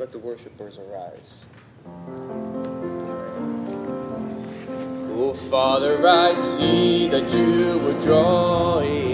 Let the worshipers arise. Oh, Father, I see that you were drawing.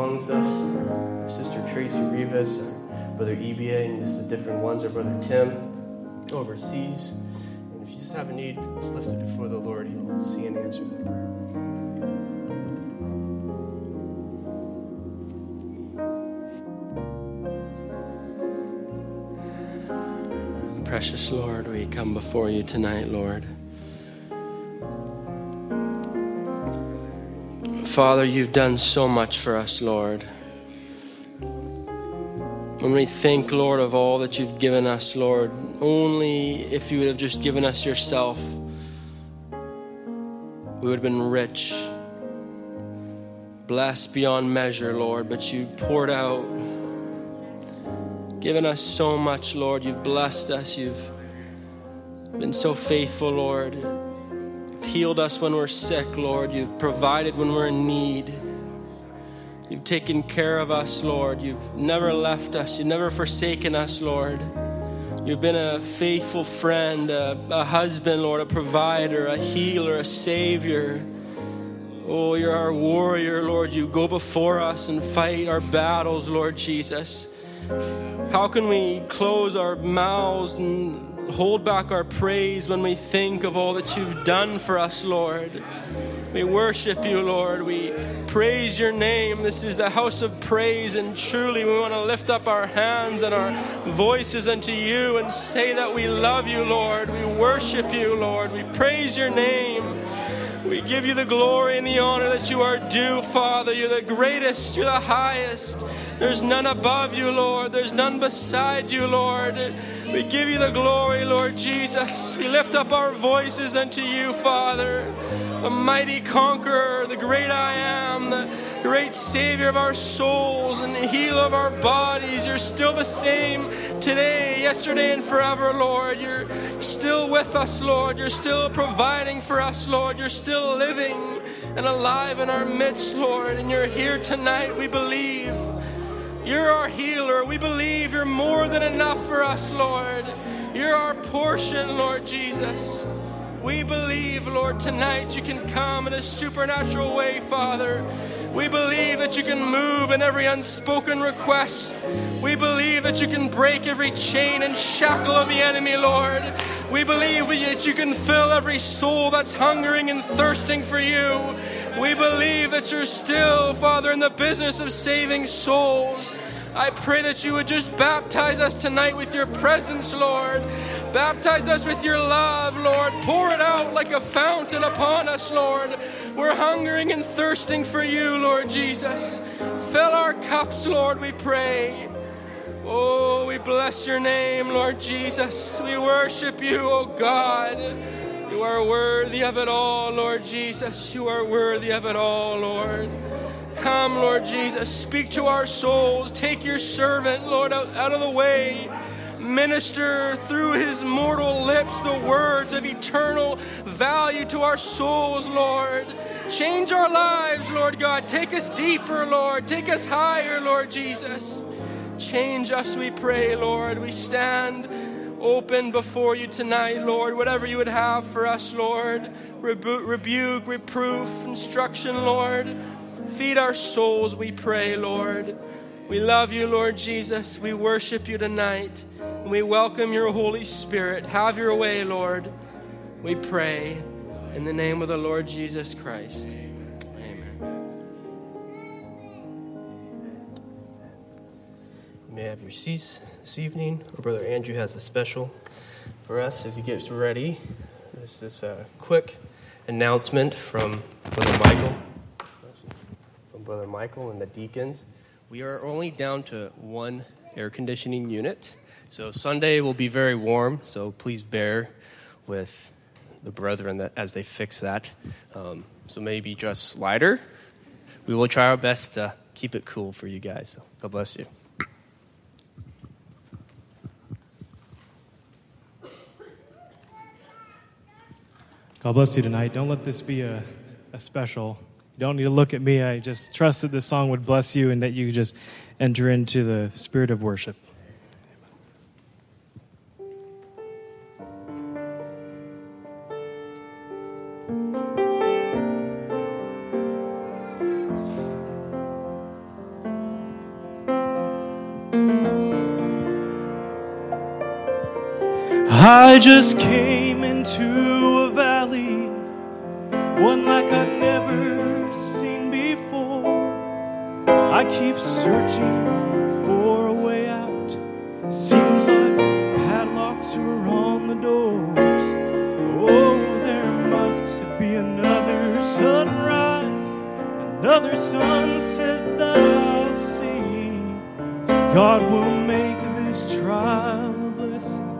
Amongst us. Our sister Tracy Rivas, our brother EBA, and just the different ones, our brother Tim overseas. And if you just have a need, just lift it before the Lord. He'll see and answer that prayer. Precious Lord, we come before you tonight, Lord. Father, you've done so much for us, Lord. When we think, Lord, of all that you've given us, Lord, only if you would have just given us yourself, we would have been rich, blessed beyond measure, Lord. But you poured out, given us so much, Lord. You've blessed us. You've been so faithful, Lord healed us when we're sick, Lord. You've provided when we're in need. You've taken care of us, Lord. You've never left us. You've never forsaken us, Lord. You've been a faithful friend, a, a husband, Lord, a provider, a healer, a savior. Oh, you're our warrior, Lord. You go before us and fight our battles, Lord Jesus. How can we close our mouths and hold back our praise when we think of all that you've done for us, Lord. We worship you, Lord. We praise your name. This is the house of praise, and truly we want to lift up our hands and our voices unto you and say that we love you, Lord. We worship you, Lord. We praise your name. We give you the glory and the honor that you are due, Father. You're the greatest, you're the highest. There's none above you, Lord. There's none beside you, Lord. We give you the glory, Lord Jesus. We lift up our voices unto you, Father, the mighty conqueror, the great I am, the great Savior of our souls and healer of our bodies. You're still the same today, yesterday, and forever, Lord. You're still with us, Lord. You're still providing for us, Lord. You're still living and alive in our midst, Lord. And you're here tonight, we believe. You're our healer. We believe you're more than enough for us, Lord. You're our portion, Lord Jesus. We believe, Lord, tonight you can come in a supernatural way, Father. We believe that you can move in every unspoken request. We believe that you can break every chain and shackle of the enemy, Lord. We believe that you can fill every soul that's hungering and thirsting for you. We believe that you're still, Father, in the business of saving souls. I pray that you would just baptize us tonight with your presence, Lord. Baptize us with your love, Lord. Pour it out like a fountain upon us, Lord. We're hungering and thirsting for you, Lord Jesus. Fill our cups, Lord, we pray. Oh, we bless your name, Lord Jesus. We worship you, oh God. You are worthy of it all, Lord Jesus. You are worthy of it all, Lord. Come, Lord Jesus. Speak to our souls. Take your servant, Lord, out, out of the way. Minister through his mortal lips the words of eternal value to our souls, Lord. Change our lives, Lord God. Take us deeper, Lord. Take us higher, Lord Jesus. Change us, we pray, Lord. We stand open before you tonight, Lord. Whatever you would have for us, Lord. Rebu- rebuke, reproof, instruction, Lord. Feed our souls, we pray, Lord. We love you, Lord Jesus. We worship you tonight. And we welcome your Holy Spirit. Have your way, Lord. We pray in the name of the Lord Jesus Christ. Amen. You may have your seats this evening. Our brother Andrew has a special for us as he gets ready. This is a quick announcement from Brother Michael. From Brother Michael and the deacons. We are only down to one air conditioning unit. So Sunday will be very warm, so please bear with the brethren that, as they fix that. Um, so maybe just lighter. We will try our best to keep it cool for you guys. So God bless you. God bless you tonight. Don't let this be a, a special don't need to look at me. I just trust that this song would bless you and that you just enter into the spirit of worship. I just came. God will make this trial a blessing.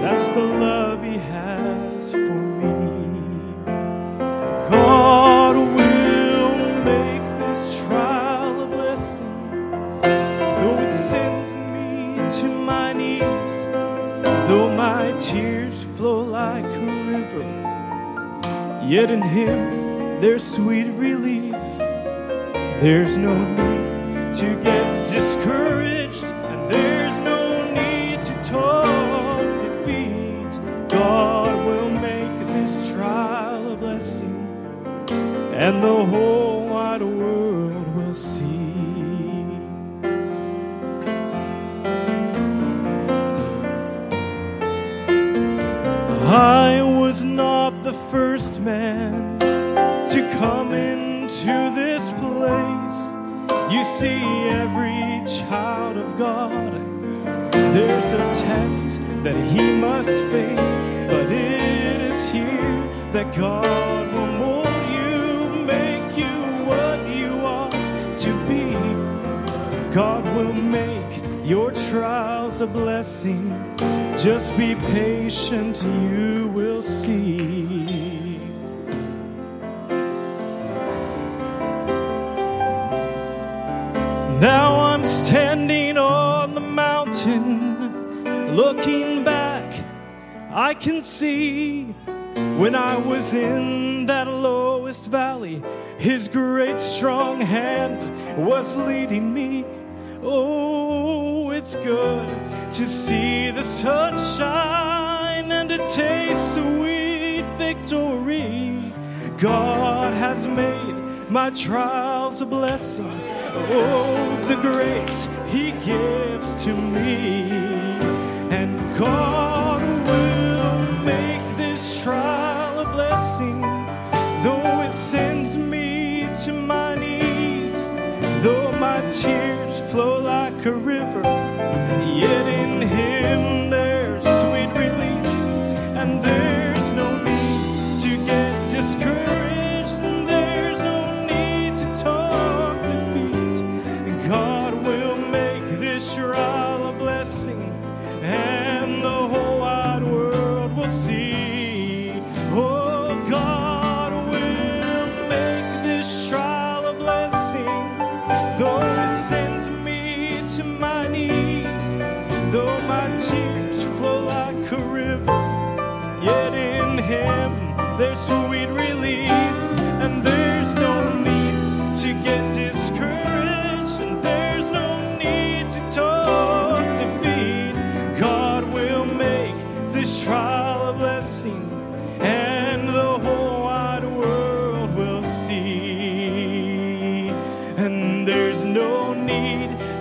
That's the love He has for me. God will make this trial a blessing. Though it sends me to my knees, though my tears flow like a river, yet in Him there's sweet relief. There's no need to get.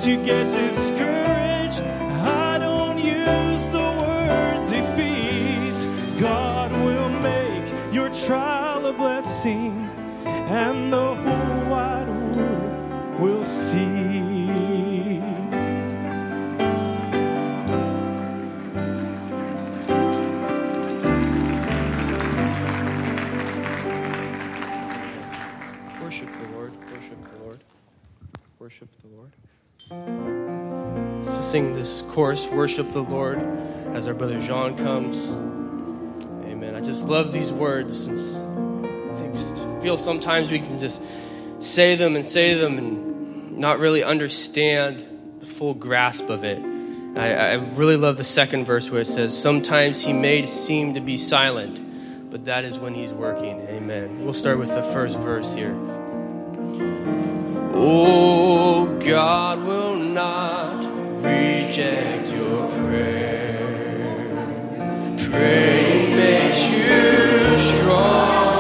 to get discouraged. I don't use the word defeat. God will make your trial a blessing, and the sing this chorus, Worship the Lord, as our brother Jean comes. Amen. I just love these words. Since I think, feel sometimes we can just say them and say them and not really understand the full grasp of it. I, I really love the second verse where it says, Sometimes he may seem to be silent, but that is when he's working. Amen. We'll start with the first verse here. Oh, God will not reject your prayer. Praying makes you strong.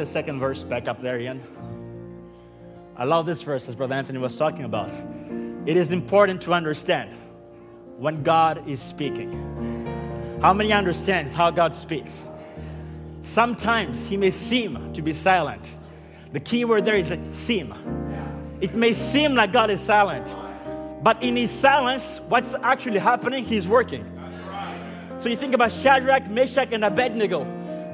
The second verse back up there again? I love this verse, as Brother Anthony was talking about. It is important to understand when God is speaking. How many understands how God speaks? Sometimes He may seem to be silent. The key word there is seem. It may seem like God is silent, but in His silence, what's actually happening? He's working. So you think about Shadrach, Meshach, and Abednego.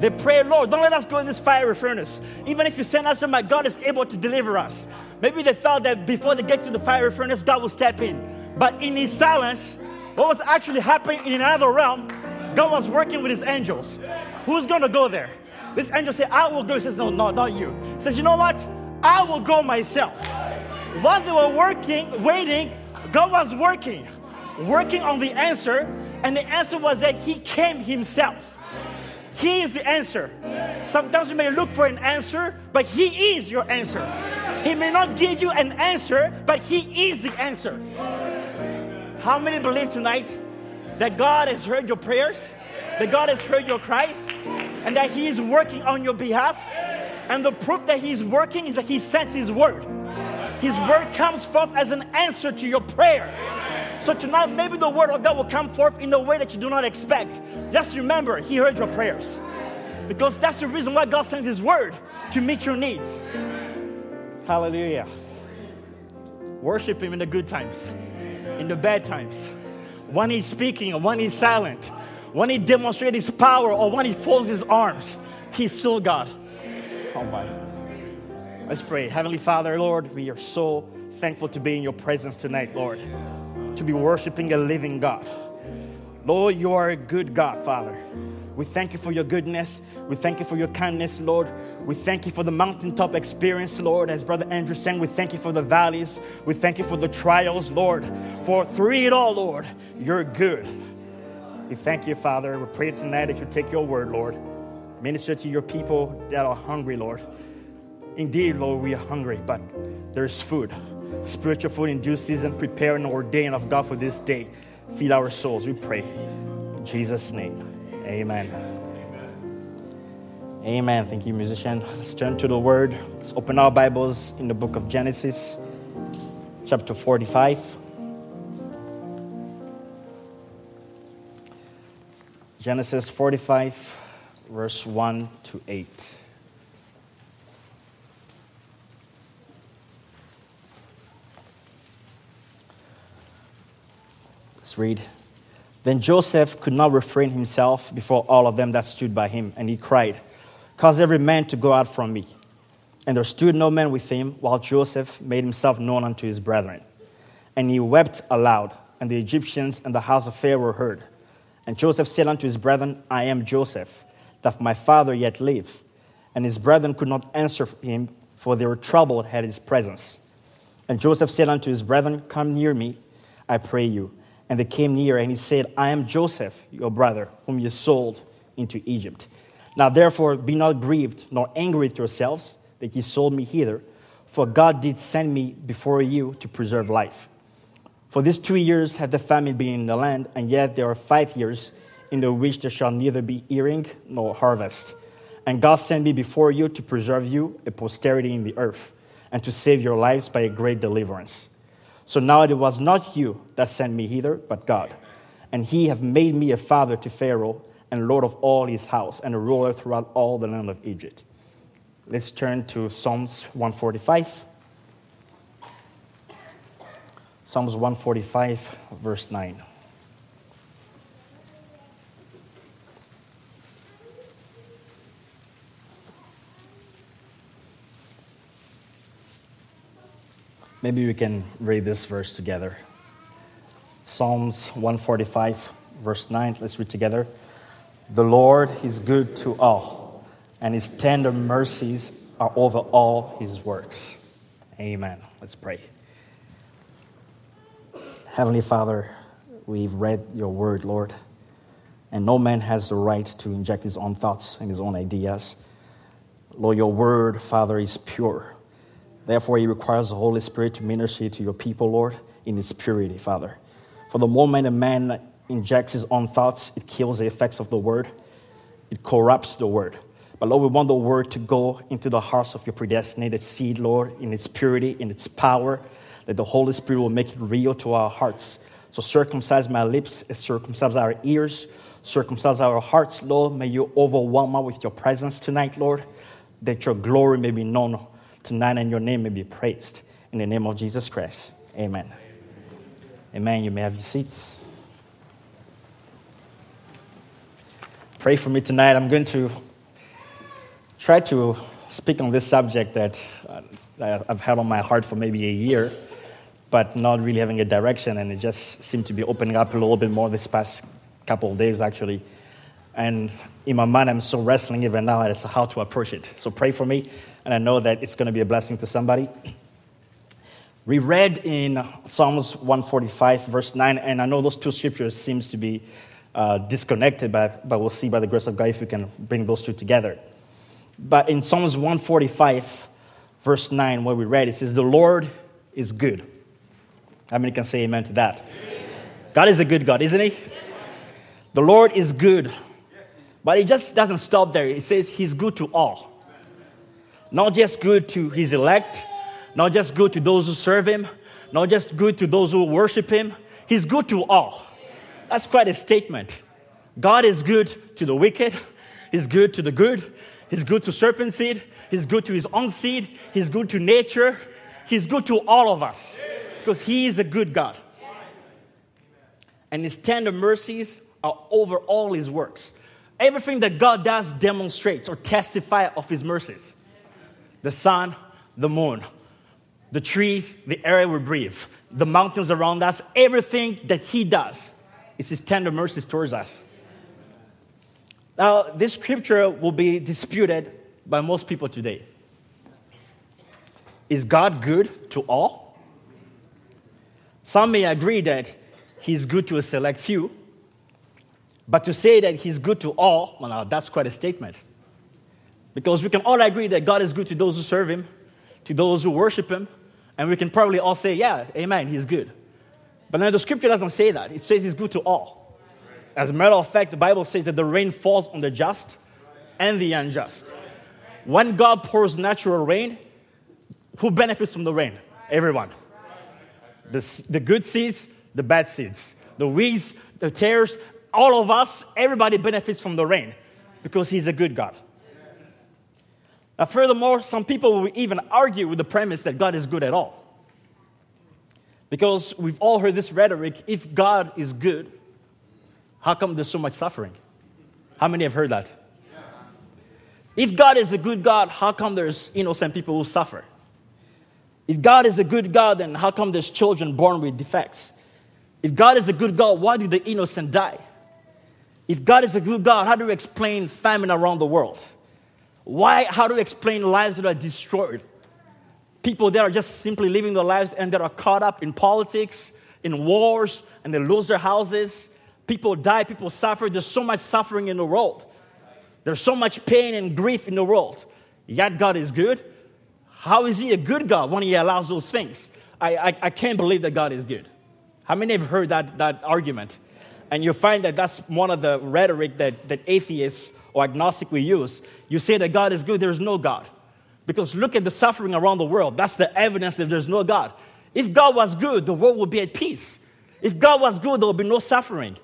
They pray, Lord, don't let us go in this fiery furnace. Even if you send us, my God is able to deliver us. Maybe they thought that before they get to the fiery furnace, God will step in. But in his silence, what was actually happening in another realm, God was working with his angels. Who's going to go there? This angel said, I will go. He says, No, no, not you. He says, You know what? I will go myself. While they were working, waiting, God was working, working on the answer, and the answer was that He came Himself. He is the answer. Sometimes you may look for an answer, but He is your answer. He may not give you an answer, but He is the answer. How many believe tonight that God has heard your prayers, that God has heard your cries, and that He is working on your behalf? And the proof that He's working is that He sends His word. His word comes forth as an answer to your prayer. So tonight, maybe the word of God will come forth in a way that you do not expect. Just remember, He heard your prayers. Because that's the reason why God sends His word to meet your needs. Hallelujah. Worship Him in the good times, in the bad times. When He's speaking or when He's silent, when He demonstrates His power or when He folds His arms, He's still God. Oh my. Let's pray. Heavenly Father, Lord, we are so thankful to be in your presence tonight, Lord, to be worshiping a living God. Lord, you are a good God, Father. We thank you for your goodness. We thank you for your kindness, Lord. We thank you for the mountaintop experience, Lord. As Brother Andrew sang, we thank you for the valleys. We thank you for the trials, Lord. For through it all, Lord, you're good. We thank you, Father. We pray tonight that you take your word, Lord. Minister to your people that are hungry, Lord. Indeed, Lord, we are hungry, but there's food. Spiritual food in due season, prepare and ordain of God for this day. Feed our souls, we pray. In Jesus' name, amen. Amen. Thank you, musician. Let's turn to the word. Let's open our Bibles in the book of Genesis, chapter 45. Genesis 45, verse 1 to 8. Read. Then Joseph could not refrain himself before all of them that stood by him, and he cried, Cause every man to go out from me. And there stood no man with him, while Joseph made himself known unto his brethren. And he wept aloud, and the Egyptians and the house of Pharaoh heard. And Joseph said unto his brethren, I am Joseph, doth my father yet live? And his brethren could not answer him, for they were troubled at his presence. And Joseph said unto his brethren, Come near me, I pray you. And they came near, and he said, I am Joseph, your brother, whom you sold into Egypt. Now therefore be not grieved, nor angry with yourselves that ye sold me hither, for God did send me before you to preserve life. For these two years have the famine been in the land, and yet there are five years in the which there shall neither be earing nor harvest. And God sent me before you to preserve you a posterity in the earth, and to save your lives by a great deliverance. So now it was not you that sent me hither, but God. And he have made me a father to Pharaoh, and lord of all his house, and a ruler throughout all the land of Egypt. Let's turn to Psalms 145. Psalms 145, verse 9. Maybe we can read this verse together. Psalms 145, verse 9. Let's read together. The Lord is good to all, and his tender mercies are over all his works. Amen. Let's pray. Heavenly Father, we've read your word, Lord, and no man has the right to inject his own thoughts and his own ideas. Lord, your word, Father, is pure. Therefore, it requires the Holy Spirit to minister to your people, Lord, in its purity, Father. For the moment a man injects his own thoughts, it kills the effects of the word, it corrupts the word. But Lord, we want the word to go into the hearts of your predestinated seed, Lord, in its purity, in its power, that the Holy Spirit will make it real to our hearts. So circumcise my lips, circumcise our ears, circumcise our hearts, Lord. May you overwhelm us with your presence tonight, Lord, that your glory may be known tonight and your name may be praised. In the name of Jesus Christ, amen. Amen. You may have your seats. Pray for me tonight. I'm going to try to speak on this subject that, uh, that I've had on my heart for maybe a year, but not really having a direction, and it just seemed to be opening up a little bit more this past couple of days, actually. And in my mind, I'm still wrestling even now as to how to approach it. So pray for me, and I know that it's going to be a blessing to somebody. We read in Psalms 145, verse 9, and I know those two scriptures seems to be uh, disconnected, but, but we'll see by the grace of God if we can bring those two together. But in Psalms 145, verse 9, where we read, it says, The Lord is good. How many can say amen to that? Amen. God is a good God, isn't He? The Lord is good. But it just doesn't stop there. It says He's good to all. Not just good to His elect, not just good to those who serve Him, not just good to those who worship Him. He's good to all. That's quite a statement. God is good to the wicked, He's good to the good, He's good to serpent seed, He's good to His own seed, He's good to nature, He's good to all of us because He is a good God. And His tender mercies are over all His works. Everything that God does demonstrates or testifies of His mercies. The sun, the moon, the trees, the air we breathe, the mountains around us, everything that He does is His tender mercies towards us. Now, this scripture will be disputed by most people today. Is God good to all? Some may agree that He's good to a select few, but to say that He's good to all, well, now, that's quite a statement. Because we can all agree that God is good to those who serve Him, to those who worship Him, and we can probably all say, yeah, amen, He's good. But now the scripture doesn't say that. It says He's good to all. As a matter of fact, the Bible says that the rain falls on the just and the unjust. When God pours natural rain, who benefits from the rain? Everyone. The, the good seeds, the bad seeds, the weeds, the tares, all of us, everybody benefits from the rain because He's a good God. Now, furthermore, some people will even argue with the premise that God is good at all. Because we've all heard this rhetoric if God is good, how come there's so much suffering? How many have heard that? If God is a good God, how come there's innocent people who suffer? If God is a good God, then how come there's children born with defects? If God is a good God, why did the innocent die? If God is a good God, how do you explain famine around the world? Why, how do you explain lives that are destroyed? People that are just simply living their lives and that are caught up in politics, in wars, and they lose their houses. People die, people suffer. There's so much suffering in the world. There's so much pain and grief in the world. Yet God is good. How is He a good God when He allows those things? I, I, I can't believe that God is good. How many have heard that, that argument? And you find that that's one of the rhetoric that, that atheists or agnostic we use. You say that God is good, there's no God. Because look at the suffering around the world. That's the evidence that there's no God. If God was good, the world would be at peace. If God was good, there would be no suffering.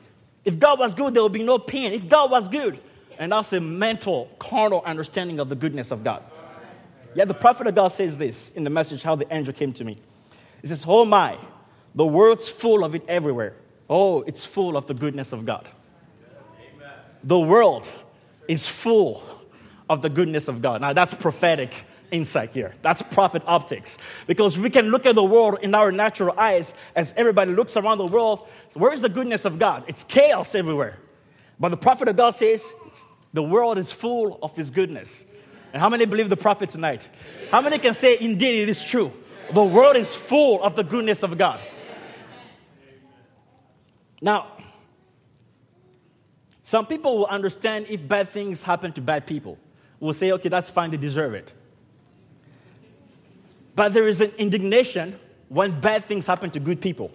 If God was good, there would be no pain. If God was good, and that's a mental, carnal understanding of the goodness of God. Yet the prophet of God says this in the message, How the Angel Came to Me. He says, Oh my, the world's full of it everywhere. Oh, it's full of the goodness of God. The world is full of the goodness of God. Now, that's prophetic insight here. That's prophet optics. Because we can look at the world in our natural eyes as everybody looks around the world. Where is the goodness of God? It's chaos everywhere. But the prophet of God says, the world is full of His goodness. And how many believe the prophet tonight? How many can say, indeed, it is true? The world is full of the goodness of God. Now, some people will understand if bad things happen to bad people. Will say, okay, that's fine, they deserve it. But there is an indignation when bad things happen to good people,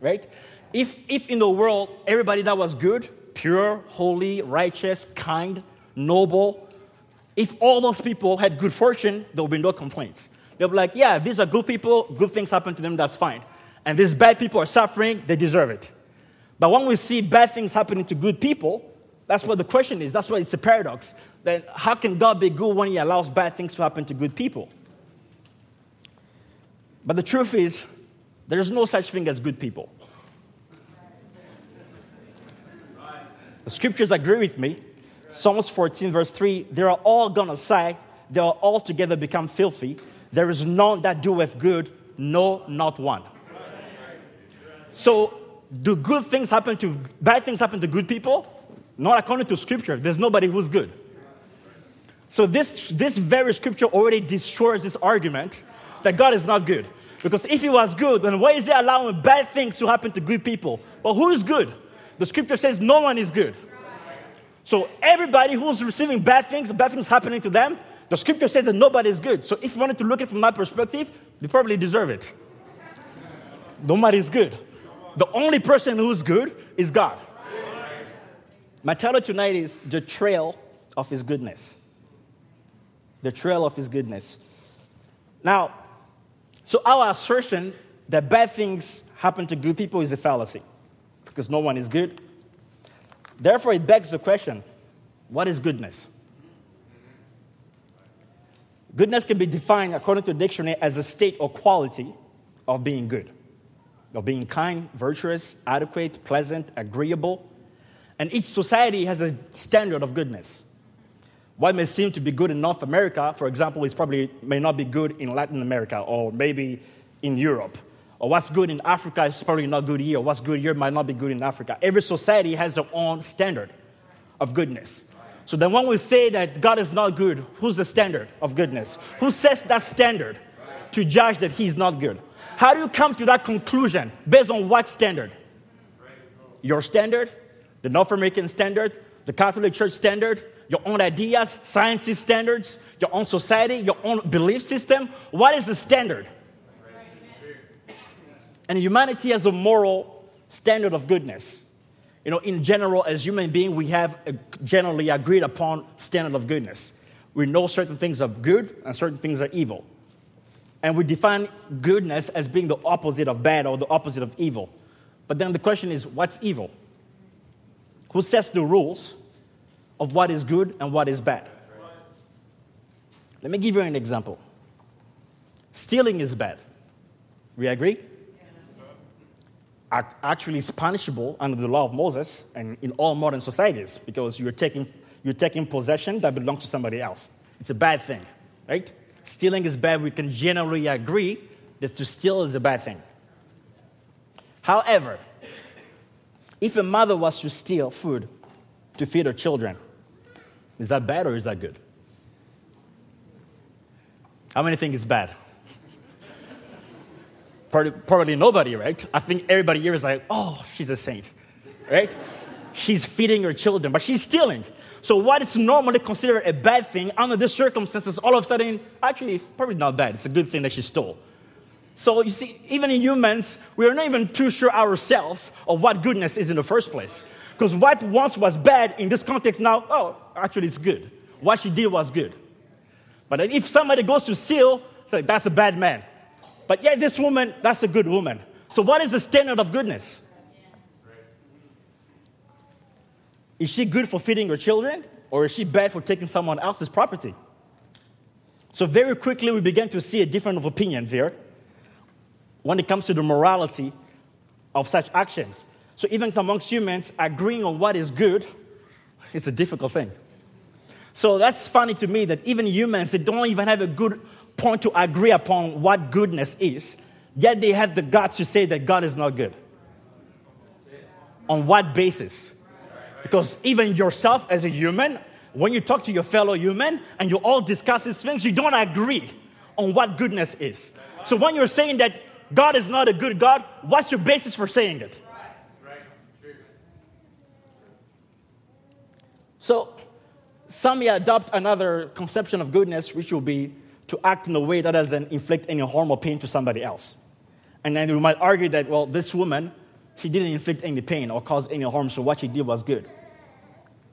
right? If, if in the world everybody that was good pure, holy, righteous, kind, noble, if all those people had good fortune, there would be no complaints. They'll be like, yeah, these are good people, good things happen to them, that's fine. And these bad people are suffering, they deserve it. But when we see bad things happening to good people, that's what the question is. That's why it's a paradox. Then how can God be good when He allows bad things to happen to good people? But the truth is, there's no such thing as good people. The scriptures agree with me. Psalms 14, verse 3 they are all gonna say, they are all together become filthy. There is none that doeth good, no, not one. So, do good things happen to bad things happen to good people? Not according to scripture. There's nobody who's good. So this, this very scripture already destroys this argument that God is not good. Because if he was good, then why is he allowing bad things to happen to good people? Well, who is good? The scripture says no one is good. So everybody who's receiving bad things, bad things happening to them, the scripture says that nobody is good. So if you wanted to look at it from that perspective, they probably deserve it. Nobody is good. The only person who's good is God. My title tonight is The Trail of His Goodness. The Trail of His Goodness. Now, so our assertion that bad things happen to good people is a fallacy because no one is good. Therefore, it begs the question what is goodness? Goodness can be defined, according to the dictionary, as a state or quality of being good, of being kind, virtuous, adequate, pleasant, agreeable. And each society has a standard of goodness. What may seem to be good in North America, for example, is probably may not be good in Latin America or maybe in Europe. Or what's good in Africa is probably not good here. What's good here might not be good in Africa. Every society has their own standard of goodness. So then when we say that God is not good, who's the standard of goodness? Who sets that standard to judge that he's not good? How do you come to that conclusion? Based on what standard? Your standard, the North American standard, the Catholic Church standard, your own ideas, science's standards, your own society, your own belief system. What is the standard? And humanity has a moral standard of goodness. You know, in general, as human beings, we have a generally agreed upon standard of goodness. We know certain things are good and certain things are evil. And we define goodness as being the opposite of bad or the opposite of evil. But then the question is, what's evil? Who sets the rules of what is good and what is bad? Let me give you an example. Stealing is bad. We agree? actually it's punishable under the law of Moses and in all modern societies because you're taking, you're taking possession that belongs to somebody else. It's a bad thing, right? Stealing is bad. We can generally agree that to steal is a bad thing. However, if a mother was to steal food to feed her children, is that bad or is that good? How many think it's bad? Probably, nobody, right? I think everybody here is like, oh, she's a saint, right? she's feeding her children, but she's stealing. So what is normally considered a bad thing under these circumstances, all of a sudden, actually, it's probably not bad. It's a good thing that she stole. So you see, even in humans, we are not even too sure ourselves of what goodness is in the first place. Because what once was bad in this context now, oh, actually it's good. What she did was good. But if somebody goes to steal, that's a bad man. But yet, this woman, that's a good woman. So, what is the standard of goodness? Is she good for feeding her children, or is she bad for taking someone else's property? So, very quickly, we begin to see a difference of opinions here when it comes to the morality of such actions. So, even amongst humans, agreeing on what is good is a difficult thing. So, that's funny to me that even humans, they don't even have a good point to agree upon what goodness is, yet they have the guts to say that God is not good. On what basis? Because even yourself as a human, when you talk to your fellow human and you all discuss these things, you don't agree on what goodness is. So when you're saying that God is not a good God, what's your basis for saying it? So some may adopt another conception of goodness, which will be to act in a way that doesn't inflict any harm or pain to somebody else. And then we might argue that, well, this woman, she didn't inflict any pain or cause any harm, so what she did was good.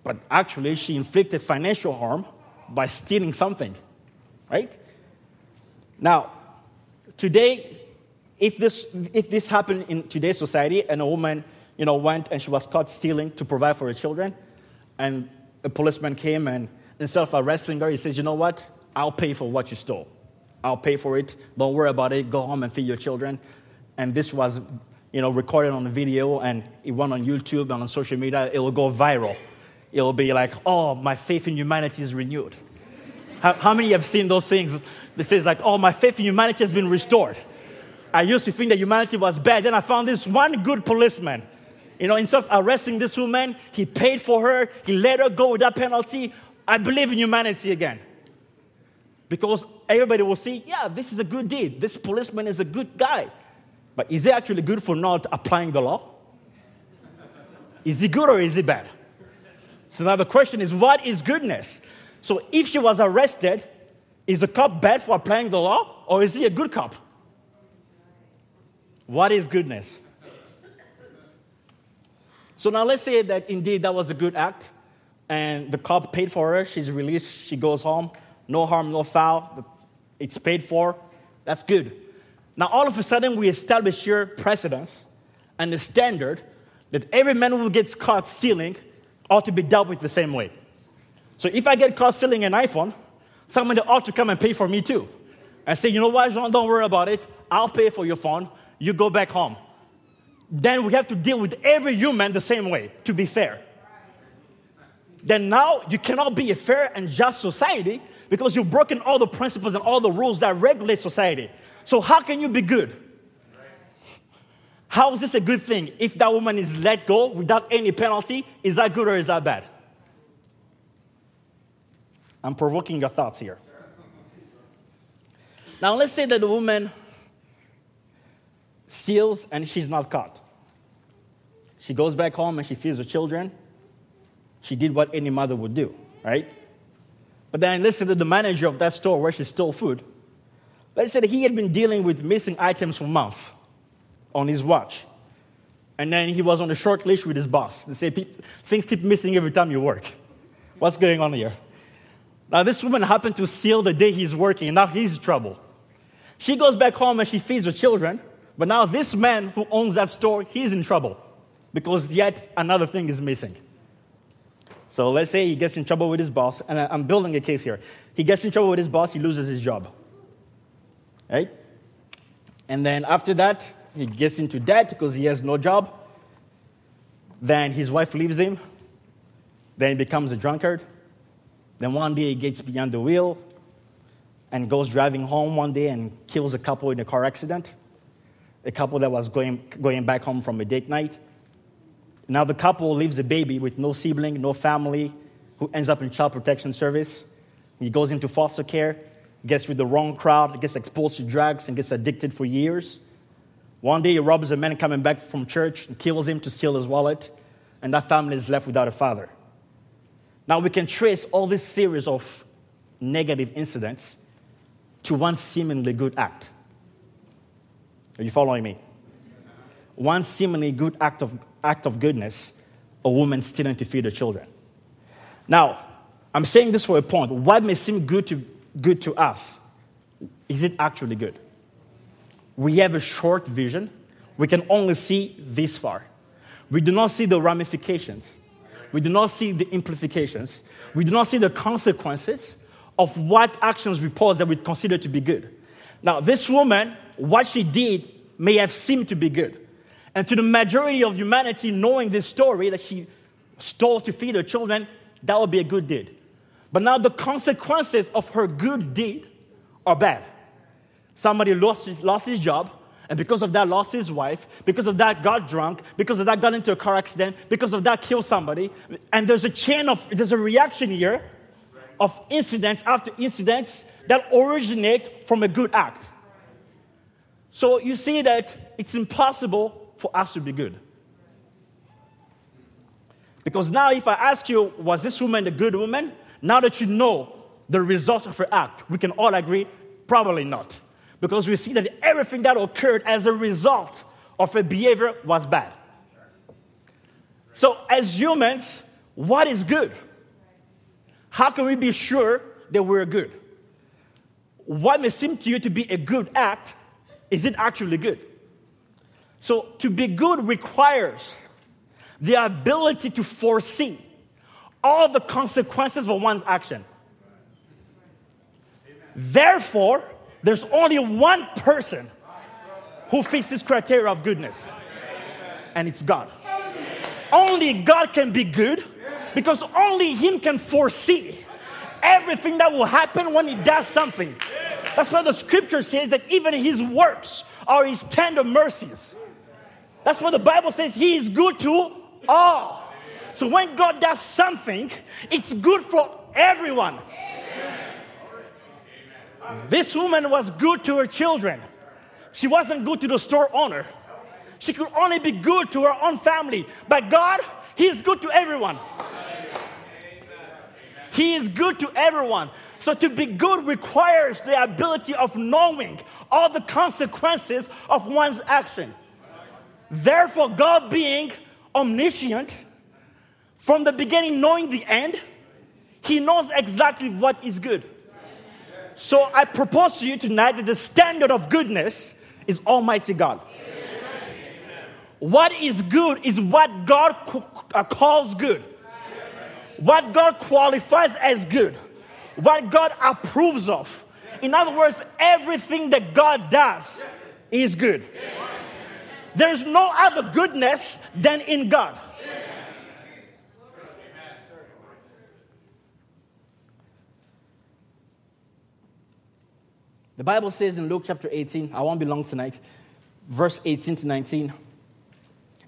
But actually, she inflicted financial harm by stealing something, right? Now, today, if this, if this happened in today's society and a woman, you know, went and she was caught stealing to provide for her children, and a policeman came and instead of arresting her, he says, you know what? I'll pay for what you stole. I'll pay for it. Don't worry about it. Go home and feed your children. And this was, you know, recorded on the video and it went on YouTube and on social media. It'll go viral. It'll be like, oh, my faith in humanity is renewed. How, how many have seen those things that says like, oh, my faith in humanity has been restored? I used to think that humanity was bad. Then I found this one good policeman. You know, instead of arresting this woman, he paid for her. He let her go without penalty. I believe in humanity again because everybody will see, yeah, this is a good deed. This policeman is a good guy. But is it actually good for not applying the law? Is it good or is it bad? So now the question is, what is goodness? So if she was arrested, is the cop bad for applying the law or is he a good cop? What is goodness? So now let's say that indeed that was a good act and the cop paid for her, she's released, she goes home, no harm, no foul, it's paid for, that's good. Now all of a sudden we establish here precedence and the standard that every man who gets caught stealing ought to be dealt with the same way. So if I get caught stealing an iPhone, somebody ought to come and pay for me too. And say, you know what, John, don't worry about it. I'll pay for your phone. You go back home. Then we have to deal with every human the same way, to be fair. Then now you cannot be a fair and just society because you've broken all the principles and all the rules that regulate society. So how can you be good? How is this a good thing? If that woman is let go without any penalty, is that good or is that bad? I'm provoking your thoughts here. Now, let's say that the woman steals and she's not caught. She goes back home and she feeds her children. She did what any mother would do, right? But then listen to the manager of that store where she stole food. Let's say that he had been dealing with missing items for months on his watch. And then he was on a short leash with his boss. They say things keep missing every time you work. What's going on here? Now, this woman happened to steal the day he's working, and now he's in trouble. She goes back home and she feeds her children, but now this man who owns that store, he's in trouble because yet another thing is missing. So let's say he gets in trouble with his boss, and I'm building a case here. He gets in trouble with his boss, he loses his job. Right? And then after that, he gets into debt because he has no job. Then his wife leaves him. Then he becomes a drunkard. Then one day he gets behind the wheel and goes driving home one day and kills a couple in a car accident. A couple that was going, going back home from a date night. Now the couple leaves a baby with no sibling, no family, who ends up in child protection service. He goes into foster care, gets with the wrong crowd, gets exposed to drugs, and gets addicted for years. One day he robs a man coming back from church and kills him to steal his wallet, and that family is left without a father. Now we can trace all this series of negative incidents to one seemingly good act. Are you following me? One seemingly good act of, act of goodness, a woman stealing to feed her children. Now, I'm saying this for a point. What may seem good to, good to us, is it actually good? we have a short vision. We can only see this far. We do not see the ramifications. We do not see the implications. We do not see the consequences of what actions we pose that we consider to be good. Now, this woman, what she did may have seemed to be good. And to the majority of humanity, knowing this story that she stole to feed her children, that would be a good deed. But now the consequences of her good deed are bad. Somebody lost his, lost his job, and because of that, lost his wife. Because of that, got drunk. Because of that, got into a car accident. Because of that, killed somebody. And there's a chain of, there's a reaction here of incidents after incidents that originate from a good act. So you see that it's impossible for us to be good. Because now, if I ask you, was this woman a good woman? Now that you know the results of her act, we can all agree, probably not because we see that everything that occurred as a result of a behavior was bad. So, as humans, what is good? How can we be sure that we're good? What may seem to you to be a good act, is it actually good? So, to be good requires the ability to foresee all the consequences for one's action. Therefore, there's only one person who fits this criteria of goodness, and it's God. Only God can be good because only Him can foresee everything that will happen when He does something. That's why the scripture says that even His works are His tender mercies. That's what the Bible says He is good to all. So when God does something, it's good for everyone. This woman was good to her children. She wasn't good to the store owner. She could only be good to her own family. But God, He is good to everyone. He is good to everyone. So to be good requires the ability of knowing all the consequences of one's action. Therefore, God being omniscient, from the beginning knowing the end, He knows exactly what is good. So I propose to you tonight that the standard of goodness is Almighty God. What is good is what God uh, calls good. What God qualifies as good. What God approves of. In other words, everything that God does is good. There's no other goodness than in God. The Bible says in Luke chapter 18, I won't be long tonight, verse 18 to 19.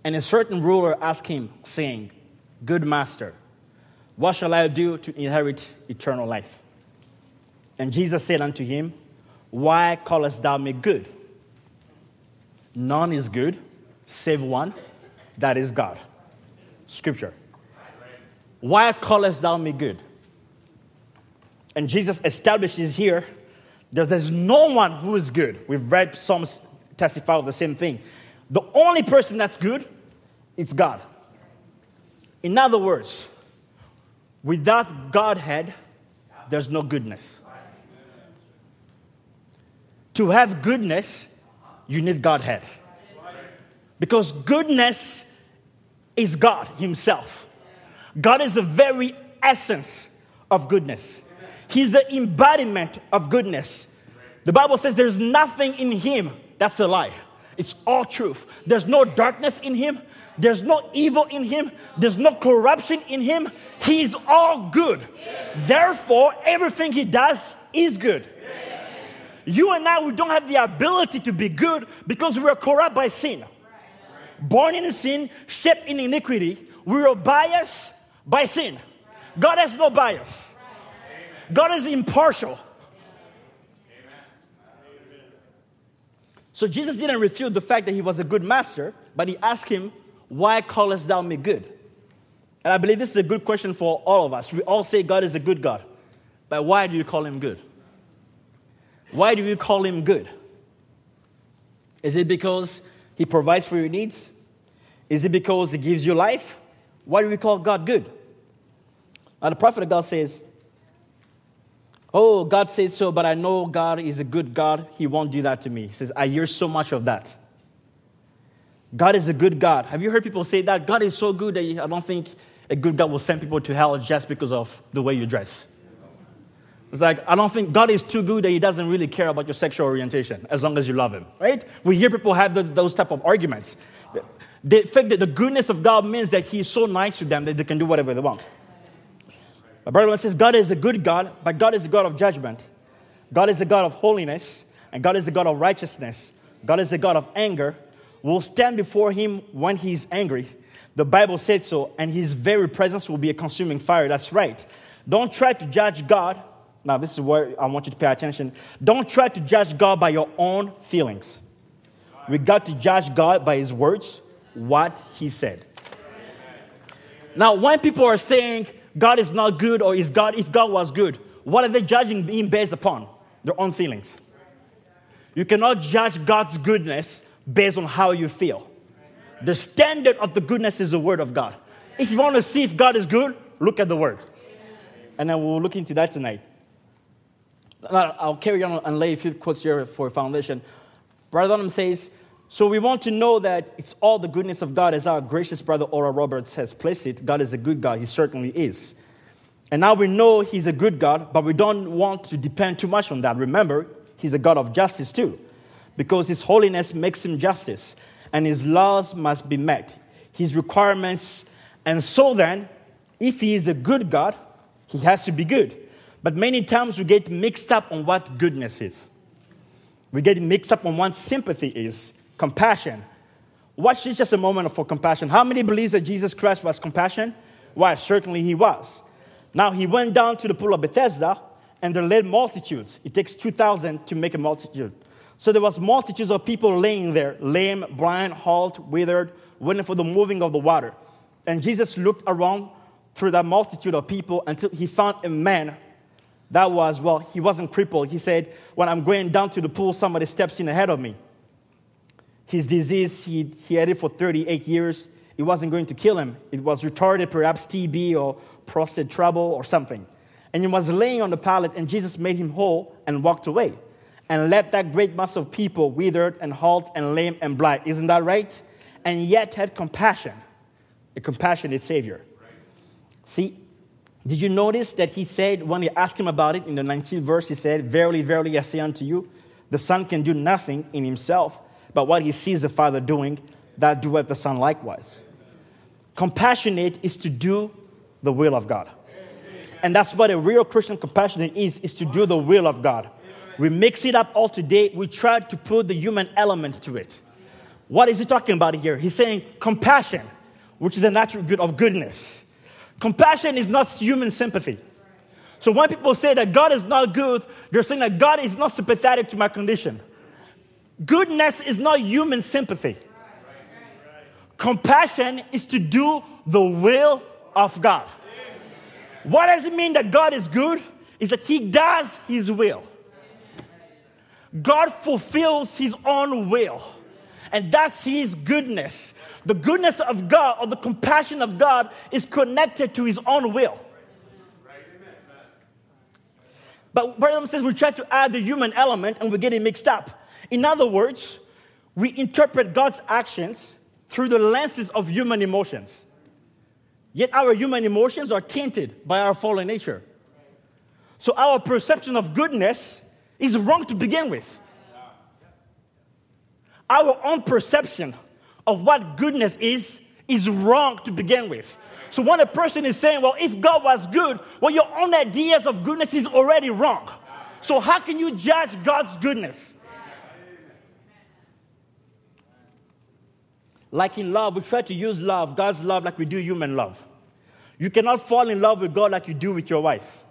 And a certain ruler asked him, saying, Good master, what shall I do to inherit eternal life? And Jesus said unto him, Why callest thou me good? None is good save one, that is God. Scripture. Why callest thou me good? And Jesus establishes here there's no one who is good. We've read Psalms testify of the same thing. The only person that's good, it's God. In other words, without Godhead, there's no goodness. To have goodness, you need Godhead. Because goodness is God Himself. God is the very essence of goodness. He's the embodiment of goodness. The Bible says there's nothing in Him that's a lie. It's all truth. There's no darkness in Him. There's no evil in Him. There's no corruption in Him. He's all good. Therefore, everything He does is good. You and I, we don't have the ability to be good because we are corrupt by sin born in sin, shaped in iniquity. We are biased by sin. God has no bias. God is impartial. So Jesus didn't refute the fact that he was a good master, but he asked him, Why callest thou me good? And I believe this is a good question for all of us. We all say God is a good God. But why do you call him good? Why do you call him good? Is it because he provides for your needs? Is it because He gives you life? Why do we call God good? Now, the prophet of God says, Oh, God said so, but I know God is a good God. He won't do that to me. He says, I hear so much of that. God is a good God. Have you heard people say that? God is so good that I don't think a good God will send people to hell just because of the way you dress. It's like, I don't think God is too good that He doesn't really care about your sexual orientation as long as you love Him, right? We hear people have the, those type of arguments. They think that the goodness of God means that He's so nice to them that they can do whatever they want. My brother says God is a good God, but God is a God of judgment. God is a God of holiness, and God is a God of righteousness. God is a God of anger. We'll stand before Him when He's angry. The Bible said so, and His very presence will be a consuming fire. That's right. Don't try to judge God. Now, this is where I want you to pay attention. Don't try to judge God by your own feelings. We got to judge God by His words what he said. Now, when people are saying God is not good or is God, if God was good, what are they judging him based upon? Their own feelings. You cannot judge God's goodness based on how you feel. The standard of the goodness is the word of God. If you want to see if God is good, look at the word. And then we'll look into that tonight. I'll carry on and lay a few quotes here for foundation. Brother Branham says, so we want to know that it's all the goodness of God, as our gracious brother Oral Roberts has placed it. God is a good God. He certainly is. And now we know He's a good God, but we don't want to depend too much on that. Remember, He's a God of justice too, because His holiness makes Him justice, and His laws must be met, His requirements. And so then, if He is a good God, He has to be good. But many times we get mixed up on what goodness is. We get mixed up on what sympathy is compassion. Watch this just a moment for compassion. How many believes that Jesus Christ was compassion? Why, certainly he was. Now he went down to the pool of Bethesda and there led multitudes. It takes 2,000 to make a multitude. So there was multitudes of people laying there, lame, blind, halt, withered, waiting for the moving of the water. And Jesus looked around through that multitude of people until he found a man that was, well, he wasn't crippled. He said, When I'm going down to the pool, somebody steps in ahead of me. His disease, he, he had it for 38 years. It wasn't going to kill him. It was retarded, perhaps TB or prostate trouble or something. And he was laying on the pallet, and Jesus made him whole and walked away and led that great mass of people withered and halt and lame and blind. Isn't that right? And yet had compassion, a compassionate Savior. See, did you notice that he said, when he asked him about it in the 19th verse, he said, Verily, verily, I say unto you, the Son can do nothing in himself, but what he sees the Father doing, that doeth the Son likewise. Compassionate is to do the will of God. And that's what a real Christian compassionate is, is to do the will of God. We mix it up all today. We try to put the human element to it. What is he talking about here? He's saying compassion, which is an attribute of goodness. Compassion is not human sympathy. So when people say that God is not good, they're saying that God is not sympathetic to my condition. Goodness is not human sympathy. Compassion is to do the will of God. What does it mean that God is good? Is that He does His will. God fulfills His own will. And that's His goodness. The goodness of God or the compassion of God is connected to His own will. But Brother says we try to add the human element and we get it mixed up. In other words, we interpret God's actions through the lenses of human emotions. Yet our human emotions are tainted by our fallen nature. So our perception of goodness is wrong to begin with. Our own perception of what goodness is is wrong to begin with. So when a person is saying, well, if God was good, well, your own ideas of goodness is already wrong. So how can you judge God's goodness? Like in love, we try to use love, God's love, like we do human love. You cannot fall in love with God like you do with your wife.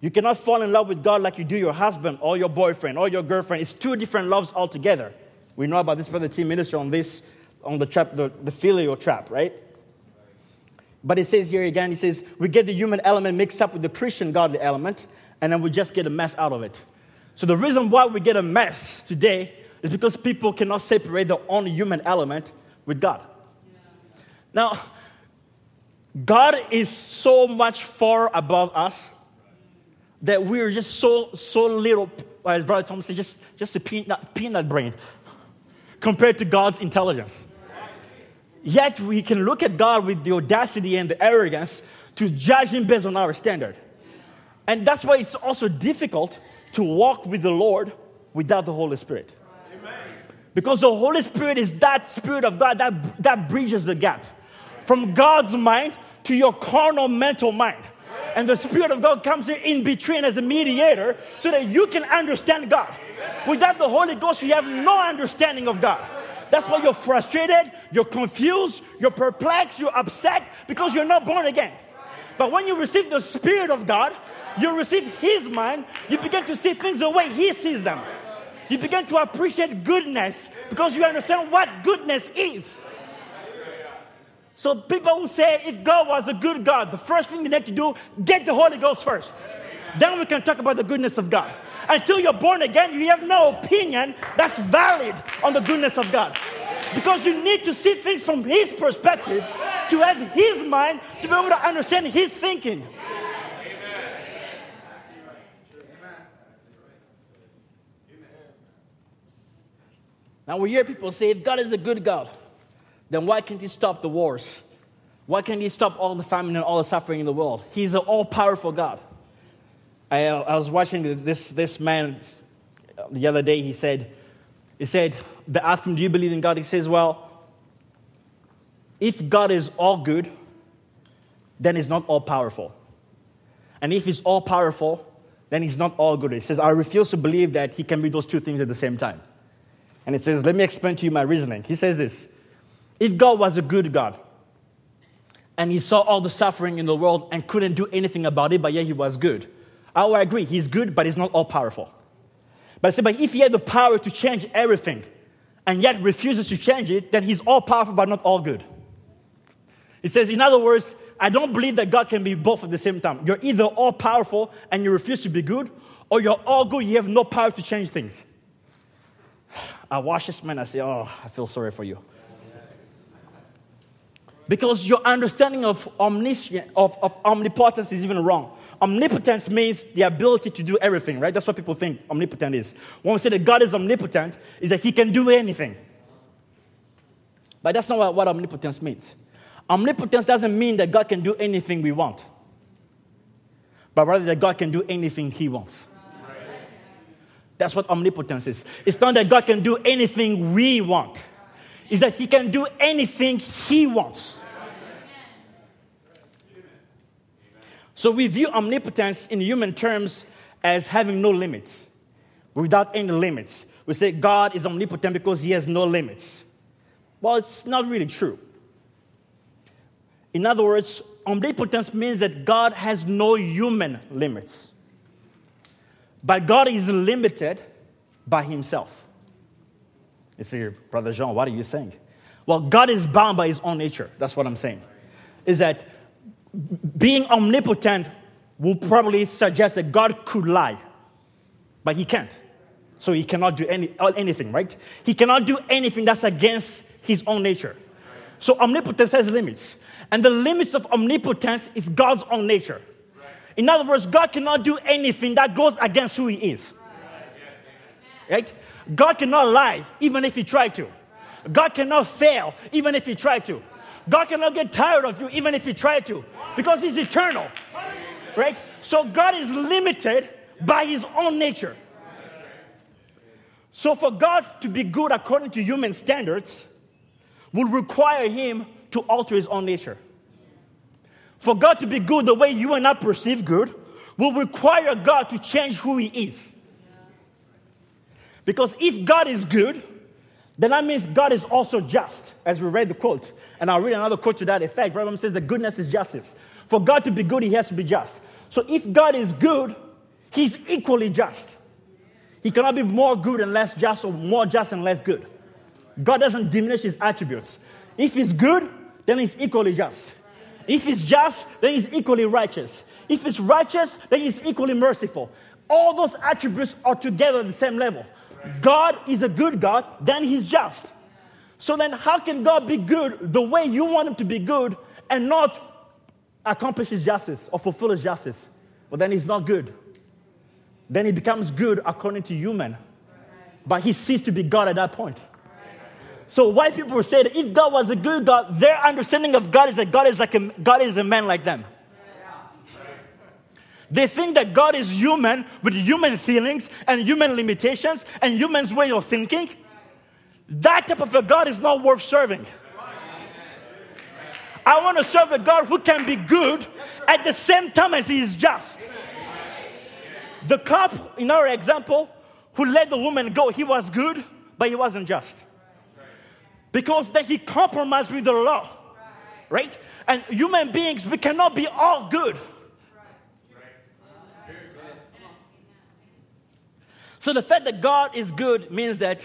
You cannot fall in love with God like you do your husband or your boyfriend or your girlfriend. It's two different loves altogether. We know about this brother team minister on this, on the trap, the, the filial trap, right? But it says here again, he says, we get the human element mixed up with the Christian godly element, and then we just get a mess out of it. So the reason why we get a mess today is because people cannot separate their own human element with God. Now, God is so much far above us that we're just so so little, as Brother Thomas said, just, just a peanut, peanut brain compared to God's intelligence. Yet we can look at God with the audacity and the arrogance to judge Him based on our standard. And that's why it's also difficult to walk with the Lord without the Holy Spirit. Because the Holy Spirit is that Spirit of God that, that bridges the gap from God's mind to your carnal mental mind. And the Spirit of God comes in between as a mediator so that you can understand God. Without the Holy Ghost, you have no understanding of God. That's why you're frustrated, you're confused, you're perplexed, you're upset because you're not born again. But when you receive the Spirit of God, you receive His mind, you begin to see things the way He sees them. You begin to appreciate goodness because you understand what goodness is. So people who say if God was a good God, the first thing you need to do, get the Holy Ghost first. Then we can talk about the goodness of God. Until you're born again, you have no opinion that's valid on the goodness of God. Because you need to see things from His perspective, to have His mind, to be able to understand His thinking. Now we hear people say, if God is a good God, then why can't He stop the wars? Why can't He stop all the famine and all the suffering in the world? He's an all powerful God. I, uh, I was watching this, this man the other day. He said, he said, they asked him, Do you believe in God? He says, Well, if God is all good, then He's not all powerful. And if He's all powerful, then He's not all good. He says, I refuse to believe that He can be those two things at the same time. And it says, Let me explain to you my reasoning. He says this If God was a good God, and he saw all the suffering in the world and couldn't do anything about it, but yet he was good. I will agree, he's good, but he's not all powerful. But I said, but if he had the power to change everything and yet refuses to change it, then he's all powerful but not all good. It says, in other words, I don't believe that God can be both at the same time. You're either all powerful and you refuse to be good, or you're all good, you have no power to change things. I watch this man, I say, Oh, I feel sorry for you. Because your understanding of, omniscient, of, of omnipotence is even wrong. Omnipotence means the ability to do everything, right? That's what people think omnipotent is. When we say that God is omnipotent, is that he can do anything. But that's not what, what omnipotence means. Omnipotence doesn't mean that God can do anything we want, but rather that God can do anything he wants. That's what omnipotence is. It's not that God can do anything we want, it's that he can do anything he wants. So we view omnipotence in human terms as having no limits, without any limits. We say God is omnipotent because he has no limits. Well, it's not really true. In other words, omnipotence means that God has no human limits. But God is limited by himself. You see, Brother Jean, what are you saying? Well, God is bound by his own nature. That's what I'm saying. Is that being omnipotent will probably suggest that God could lie, but he can't. So he cannot do any, anything, right? He cannot do anything that's against his own nature. So omnipotence has limits. And the limits of omnipotence is God's own nature. In other words, God cannot do anything that goes against who he is. Right? God cannot lie even if he tried to. God cannot fail even if he tried to. God cannot get tired of you even if he tried to because he's eternal. Right? So God is limited by his own nature. So for God to be good according to human standards would require him to alter his own nature. For God to be good the way you and I perceive good will require God to change who he is. Because if God is good, then that means God is also just, as we read the quote. And I'll read another quote to that effect. Brother says that goodness is justice. For God to be good, he has to be just. So if God is good, he's equally just. He cannot be more good and less just or more just and less good. God doesn't diminish his attributes. If he's good, then he's equally just. If he's just, then he's equally righteous. If he's righteous, then he's equally merciful. All those attributes are together at the same level. God is a good God, then he's just. So then, how can God be good the way you want him to be good and not accomplish his justice or fulfill his justice? Well, then he's not good. Then he becomes good according to human. But he ceased to be God at that point. So white people say that if God was a good God, their understanding of God is that God is like a, God is a man like them. They think that God is human with human feelings and human limitations and human's way of thinking. That type of a God is not worth serving. I want to serve a God who can be good at the same time as he is just. The cop, in our example, who let the woman go, he was good, but he wasn't just. Because then he compromised with the law. Right? And human beings, we cannot be all good. So the fact that God is good means that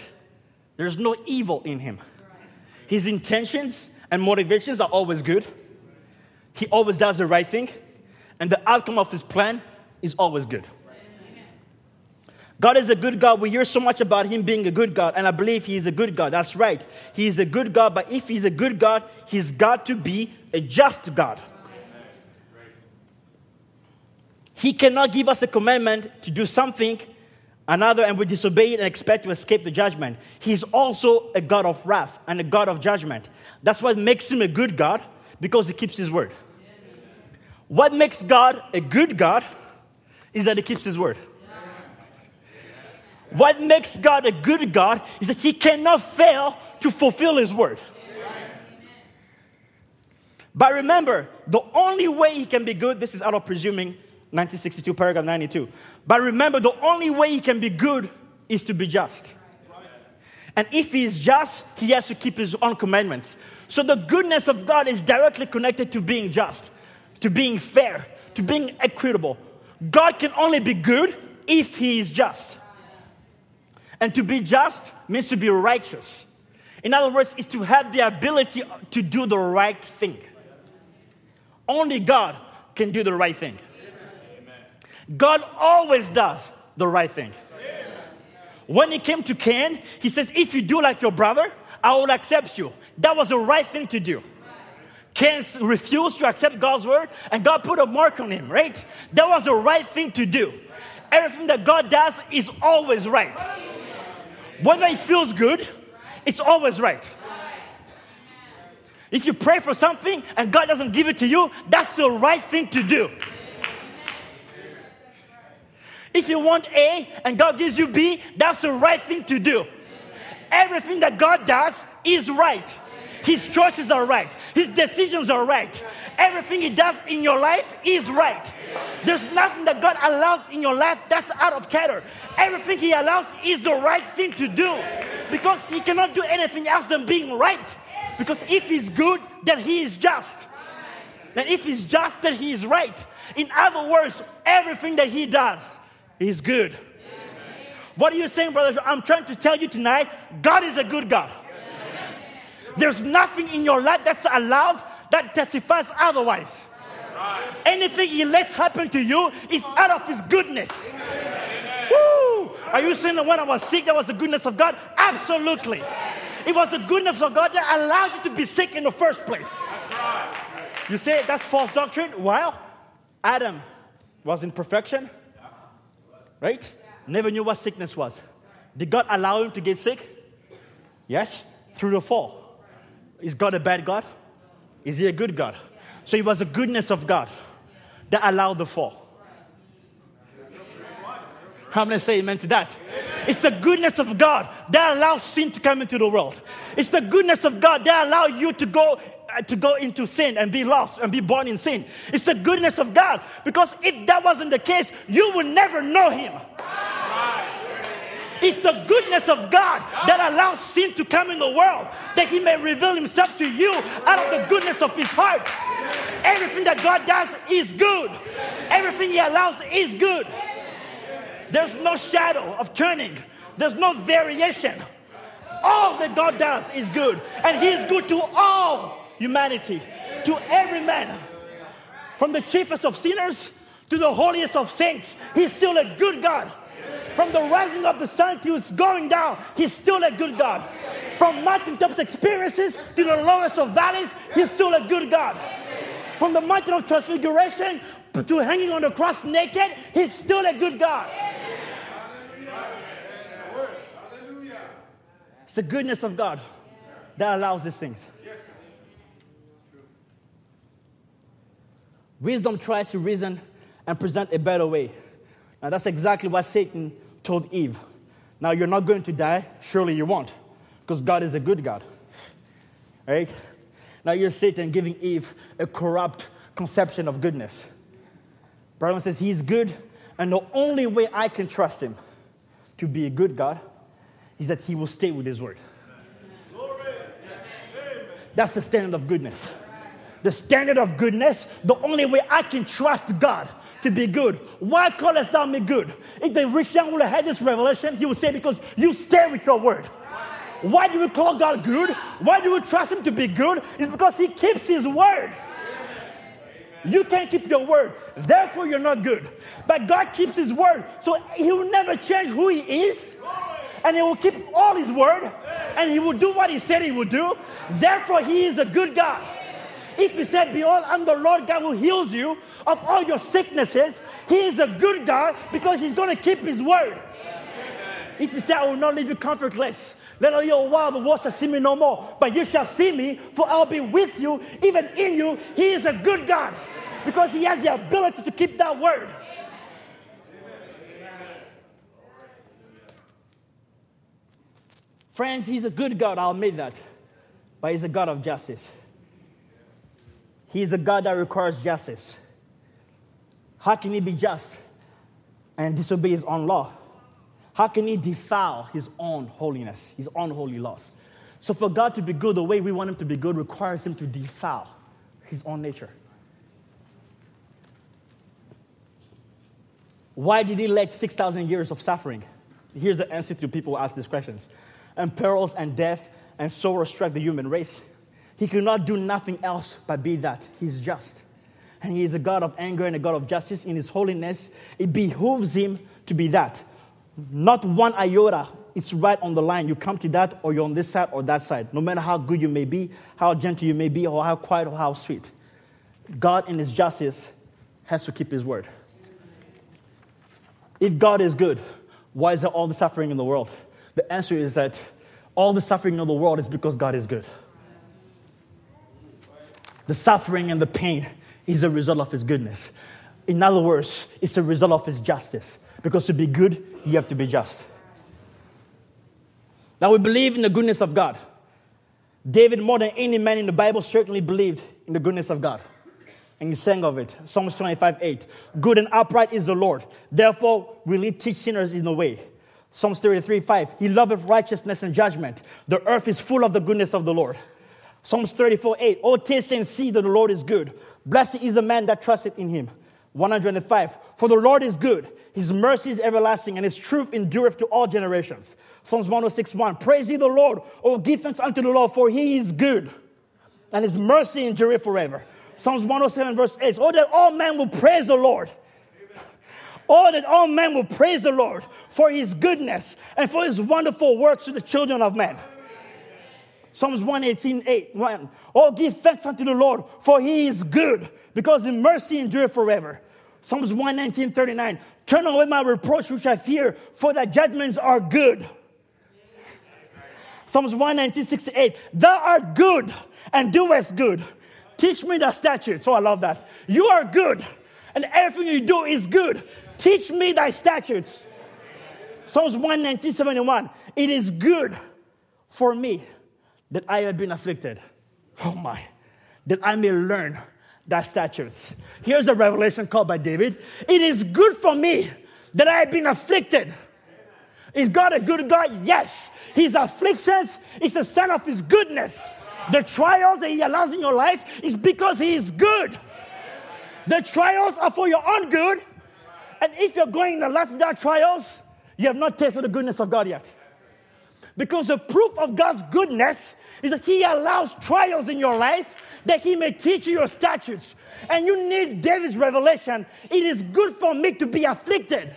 there's no evil in him. His intentions and motivations are always good. He always does the right thing. And the outcome of his plan is always good. God is a good God. We hear so much about Him being a good God, and I believe He is a good God. That's right. He is a good God, but if He's a good God, He's got to be a just God. He cannot give us a commandment to do something another and we disobey it and expect to escape the judgment. He's also a God of wrath and a God of judgment. That's what makes him a good God because he keeps his word. What makes God a good God is that he keeps his word. What makes God a good God is that he cannot fail to fulfill his word. But remember, the only way he can be good, this is out of presuming 1962, paragraph 92. But remember, the only way he can be good is to be just. And if he is just, he has to keep his own commandments. So the goodness of God is directly connected to being just, to being fair, to being equitable. God can only be good if he is just. And to be just means to be righteous. In other words, is to have the ability to do the right thing. Only God can do the right thing. God always does the right thing. When he came to Cain, he says, If you do like your brother, I will accept you. That was the right thing to do. Cain refused to accept God's word, and God put a mark on him, right? That was the right thing to do. Everything that God does is always right. Whether it feels good, it's always right. If you pray for something and God doesn't give it to you, that's the right thing to do. If you want A and God gives you B, that's the right thing to do. Everything that God does is right. His choices are right. His decisions are right. Everything He does in your life is right. There's nothing that God allows in your life that's out of character. Everything He allows is the right thing to do because He cannot do anything else than being right. Because if He's good, then He is just. And if He's just, then He is right. In other words, everything that He does is good. What are you saying, brothers? I'm trying to tell you tonight God is a good God. There's nothing in your life that's allowed that testifies otherwise. Anything He lets happen to you is out of His goodness. Woo! Are you saying that when I was sick, that was the goodness of God? Absolutely. It was the goodness of God that allowed you to be sick in the first place. You say that's false doctrine? Well, Adam was in perfection, right? Never knew what sickness was. Did God allow him to get sick? Yes, through the fall. Is God a bad God? Is he a good God? So it was the goodness of God that allowed the fall. Going to say amen to that. It's the goodness of God that allows sin to come into the world. It's the goodness of God that allows you to go uh, to go into sin and be lost and be born in sin. It's the goodness of God because if that wasn't the case, you would never know Him. It's the goodness of God that allows sin to come in the world, that He may reveal Himself to you out of the goodness of His heart. Everything that God does is good, everything He allows is good. There's no shadow of turning, there's no variation. All that God does is good, and He is good to all humanity, to every man, from the chiefest of sinners to the holiest of saints. He's still a good God. From the rising of the sun to its going down, He's still a good God. From mountaintop experiences to the lowest of valleys, He's still a good God. From the mountain of transfiguration to hanging on the cross naked, He's still a good God. It's the goodness of God that allows these things. Wisdom tries to reason and present a better way. Now, that's exactly what Satan told Eve. Now, you're not going to die. Surely you won't, because God is a good God. Right? Now, you're Satan giving Eve a corrupt conception of goodness. Brian says he's good, and the only way I can trust him to be a good God is that he will stay with his word. That's the standard of goodness. The standard of goodness, the only way I can trust God to be good. Why callest thou me good? If the rich young ruler had this revelation, he would say, Because you stay with your word. Why do we call God good? Why do we trust Him to be good? It's because He keeps His word. You can't keep your word, therefore, you're not good. But God keeps His word, so He will never change who He is, and He will keep all His word, and He will do what He said He would do. Therefore, He is a good God. If He said, Behold, I'm the Lord God who heals you of all your sicknesses, He is a good God because He's going to keep His word. If He said, I will not leave you comfortless, let all your while the world shall see me no more, but you shall see me, for I'll be with you, even in you. He is a good God because He has the ability to keep that word. Friends, He's a good God, I'll admit that, but He's a God of justice. He's a God that requires justice. How can He be just and disobey His own law? How can He defile His own holiness, His own holy laws? So, for God to be good the way we want Him to be good requires Him to defile His own nature. Why did He let 6,000 years of suffering? Here's the answer to people who ask these questions. And perils and death and sorrow struck the human race. He could not do nothing else but be that. He's just. and He is a God of anger and a God of justice in His holiness, it behooves Him to be that. Not one iota. It's right on the line. You come to that, or you're on this side or that side. No matter how good you may be, how gentle you may be, or how quiet or how sweet. God, in His justice, has to keep His word. If God is good, why is there all the suffering in the world? The answer is that all the suffering in the world is because God is good. The suffering and the pain is a result of His goodness. In other words, it's a result of His justice. Because to be good, you have to be just. Now, we believe in the goodness of God. David, more than any man in the Bible, certainly believed in the goodness of God. And he sang of it. Psalms 25 8. Good and upright is the Lord. Therefore, will he teach sinners in the way. Psalms 33 5. He loveth righteousness and judgment. The earth is full of the goodness of the Lord. Psalms 34 8. Oh, taste and see that the Lord is good. Blessed is the man that trusteth in him. 105. For the Lord is good, his mercy is everlasting, and his truth endureth to all generations. Psalms 106 1. Praise ye the Lord, oh, give thanks unto the Lord, for he is good, and his mercy endureth forever. Psalms 107, verse 8. Oh, that all men will praise the Lord. Oh, that all men will praise the Lord for his goodness and for his wonderful works to the children of men. Psalms 118, 8, 1. Oh, give thanks unto the Lord, for he is good, because his mercy endureth forever. Psalms 119, 39. Turn away my reproach which I fear, for thy judgments are good. Psalms 119, 68. Thou art good and doest good. Teach me thy statutes. Oh, I love that. You are good, and everything you do is good. Teach me thy statutes. Psalms 119, 71. It is good for me that I have been afflicted. Oh my, that I may learn thy statutes. Here's a revelation called by David. It is good for me that I have been afflicted. Is God a good God? Yes. His afflictions is a sign of his goodness. The trials that he allows in your life is because he is good. The trials are for your own good. And if you're going in the life without trials, you have not tasted the goodness of God yet. Because the proof of God's goodness is that He allows trials in your life that He may teach you your statutes. And you need David's revelation. It is good for me to be afflicted.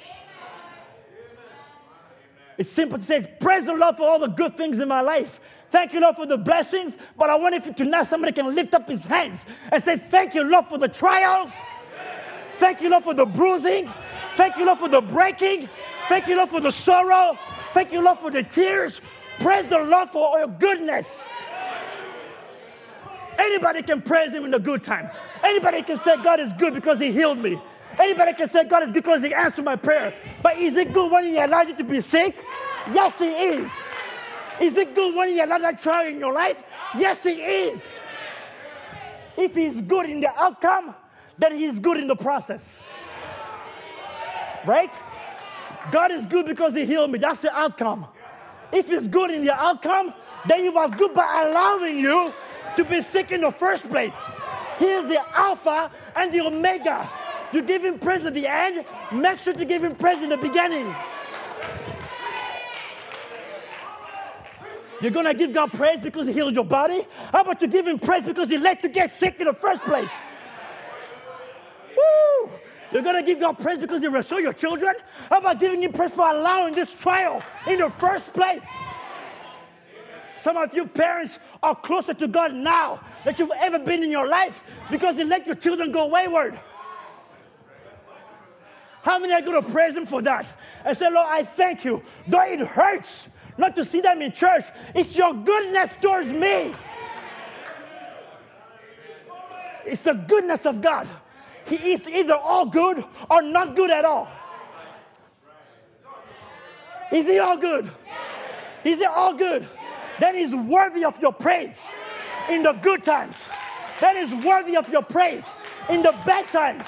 It's simple to say, Praise the Lord for all the good things in my life. Thank you, Lord, for the blessings. But I want if tonight somebody can lift up his hands and say, Thank you, Lord, for the trials. Thank you, Lord, for the bruising. Thank you, Lord, for the breaking. Thank you, Lord, for the sorrow. Thank you, Lord, for the tears. Praise the Lord for all your goodness. Anybody can praise Him in a good time. Anybody can say God is good because He healed me. Anybody can say God is good because He answered my prayer. But is it good when He allowed you to be sick? Yes, He is. Is it good when He allowed that trial in your life? Yes, He is. If He's good in the outcome, then He's good in the process. Right? God is good because He healed me. That's the outcome. If He's good in the outcome, then He was good by allowing you to be sick in the first place. He is the Alpha and the Omega. You give Him praise at the end, make sure to give Him praise in the beginning. You're gonna give God praise because He healed your body? How about you give Him praise because He let you get sick in the first place? Woo! You're gonna give God praise because He restored your children? How about giving Him praise for allowing this trial in the first place? Some of you parents are closer to God now than you've ever been in your life because He let your children go wayward. How many are going to praise Him for that? And say, Lord, I thank you. Though it hurts not to see them in church, it's your goodness towards me. It's the goodness of God. He is either all good or not good at all. Is He all good? Is He all good? Then He's worthy of your praise in the good times. That is worthy of your praise in the bad times.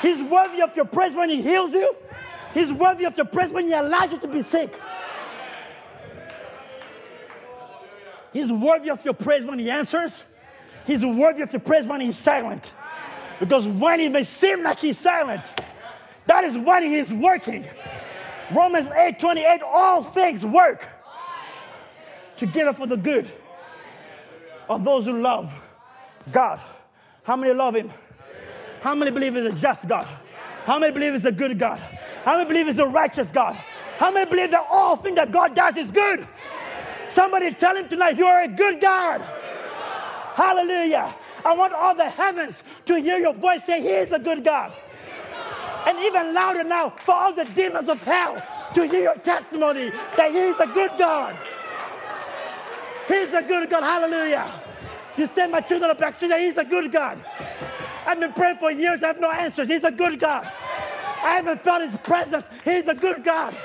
He's worthy of your praise when He heals you. He's worthy of your praise when He allows you to be sick. He's worthy of your praise when He answers. He's worthy of your praise when He's silent. Because when it may seem like He's silent, that is when He is working. Romans 8 28, all things work together for the good of those who love God. How many love Him? How many believe He's a just God? How many believe He's a good God? How many believe He's a righteous God? How many believe that all things that God does is good? Somebody tell Him tonight, You are a good God. Hallelujah. I want all the heavens to hear your voice say, He is a good God. And even louder now for all the demons of hell to hear your testimony that He is a good God. He's a good God. Hallelujah. You say my children are backsliding. He's a good God. I've been praying for years. I have no answers. He's a good God. I haven't felt His presence. He's a good God.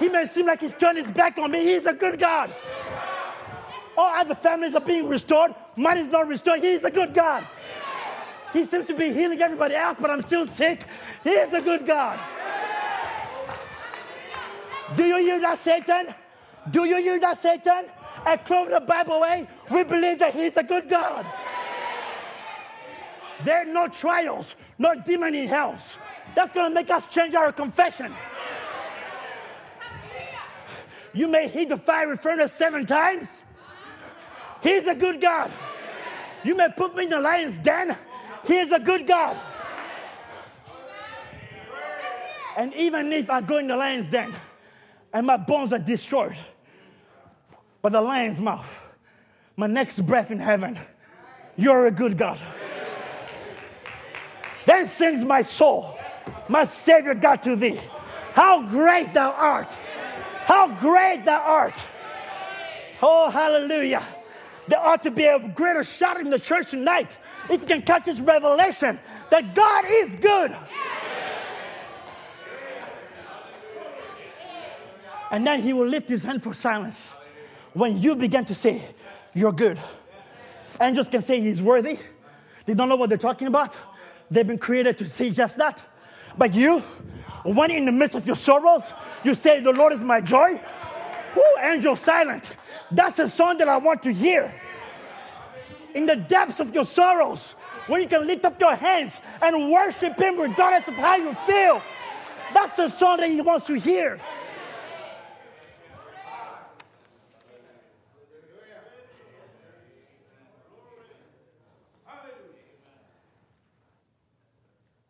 He may seem like He's turned His back on me. He's a good God. All other families are being restored. Mine is not restored. He's a good God. He seems to be healing everybody else, but I'm still sick. He is a good God. Do you hear that, Satan? Do you hear that, Satan? At Cloverdale Bibleway, we believe that He's a good God. There are no trials, no demon in hell. That's going to make us change our confession. You may hit the fiery furnace seven times. He's a good God. You may put me in the lion's den. He's a good God. And even if I go in the lion's den and my bones are destroyed by the lion's mouth, my next breath in heaven, you're a good God. Then sings my soul, my Savior God to thee. How great thou art! How great thou art! Oh, hallelujah. There ought to be a greater shout in the church tonight if you can catch this revelation that God is good. And then he will lift his hand for silence when you begin to say, You're good. Angels can say he's worthy. They don't know what they're talking about. They've been created to say just that. But you, when in the midst of your sorrows, you say, The Lord is my joy. Whoo, angel silent. That's a song that I want to hear. In the depths of your sorrows, when you can lift up your hands and worship Him regardless of how you feel. That's the song that He wants to hear.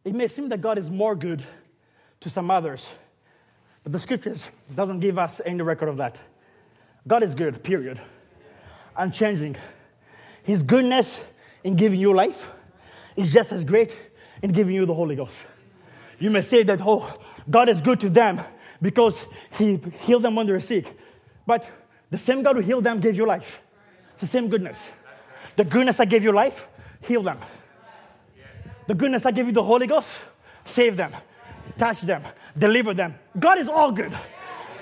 It may seem that God is more good to some others, but the scriptures doesn't give us any record of that. God is good, period. Unchanging. His goodness in giving you life is just as great in giving you the Holy Ghost. You may say that, oh, God is good to them because He healed them when they were sick. But the same God who healed them gave you life. It's the same goodness. The goodness that gave you life, heal them. The goodness that gave you the Holy Ghost, save them, touch them, deliver them. God is all good.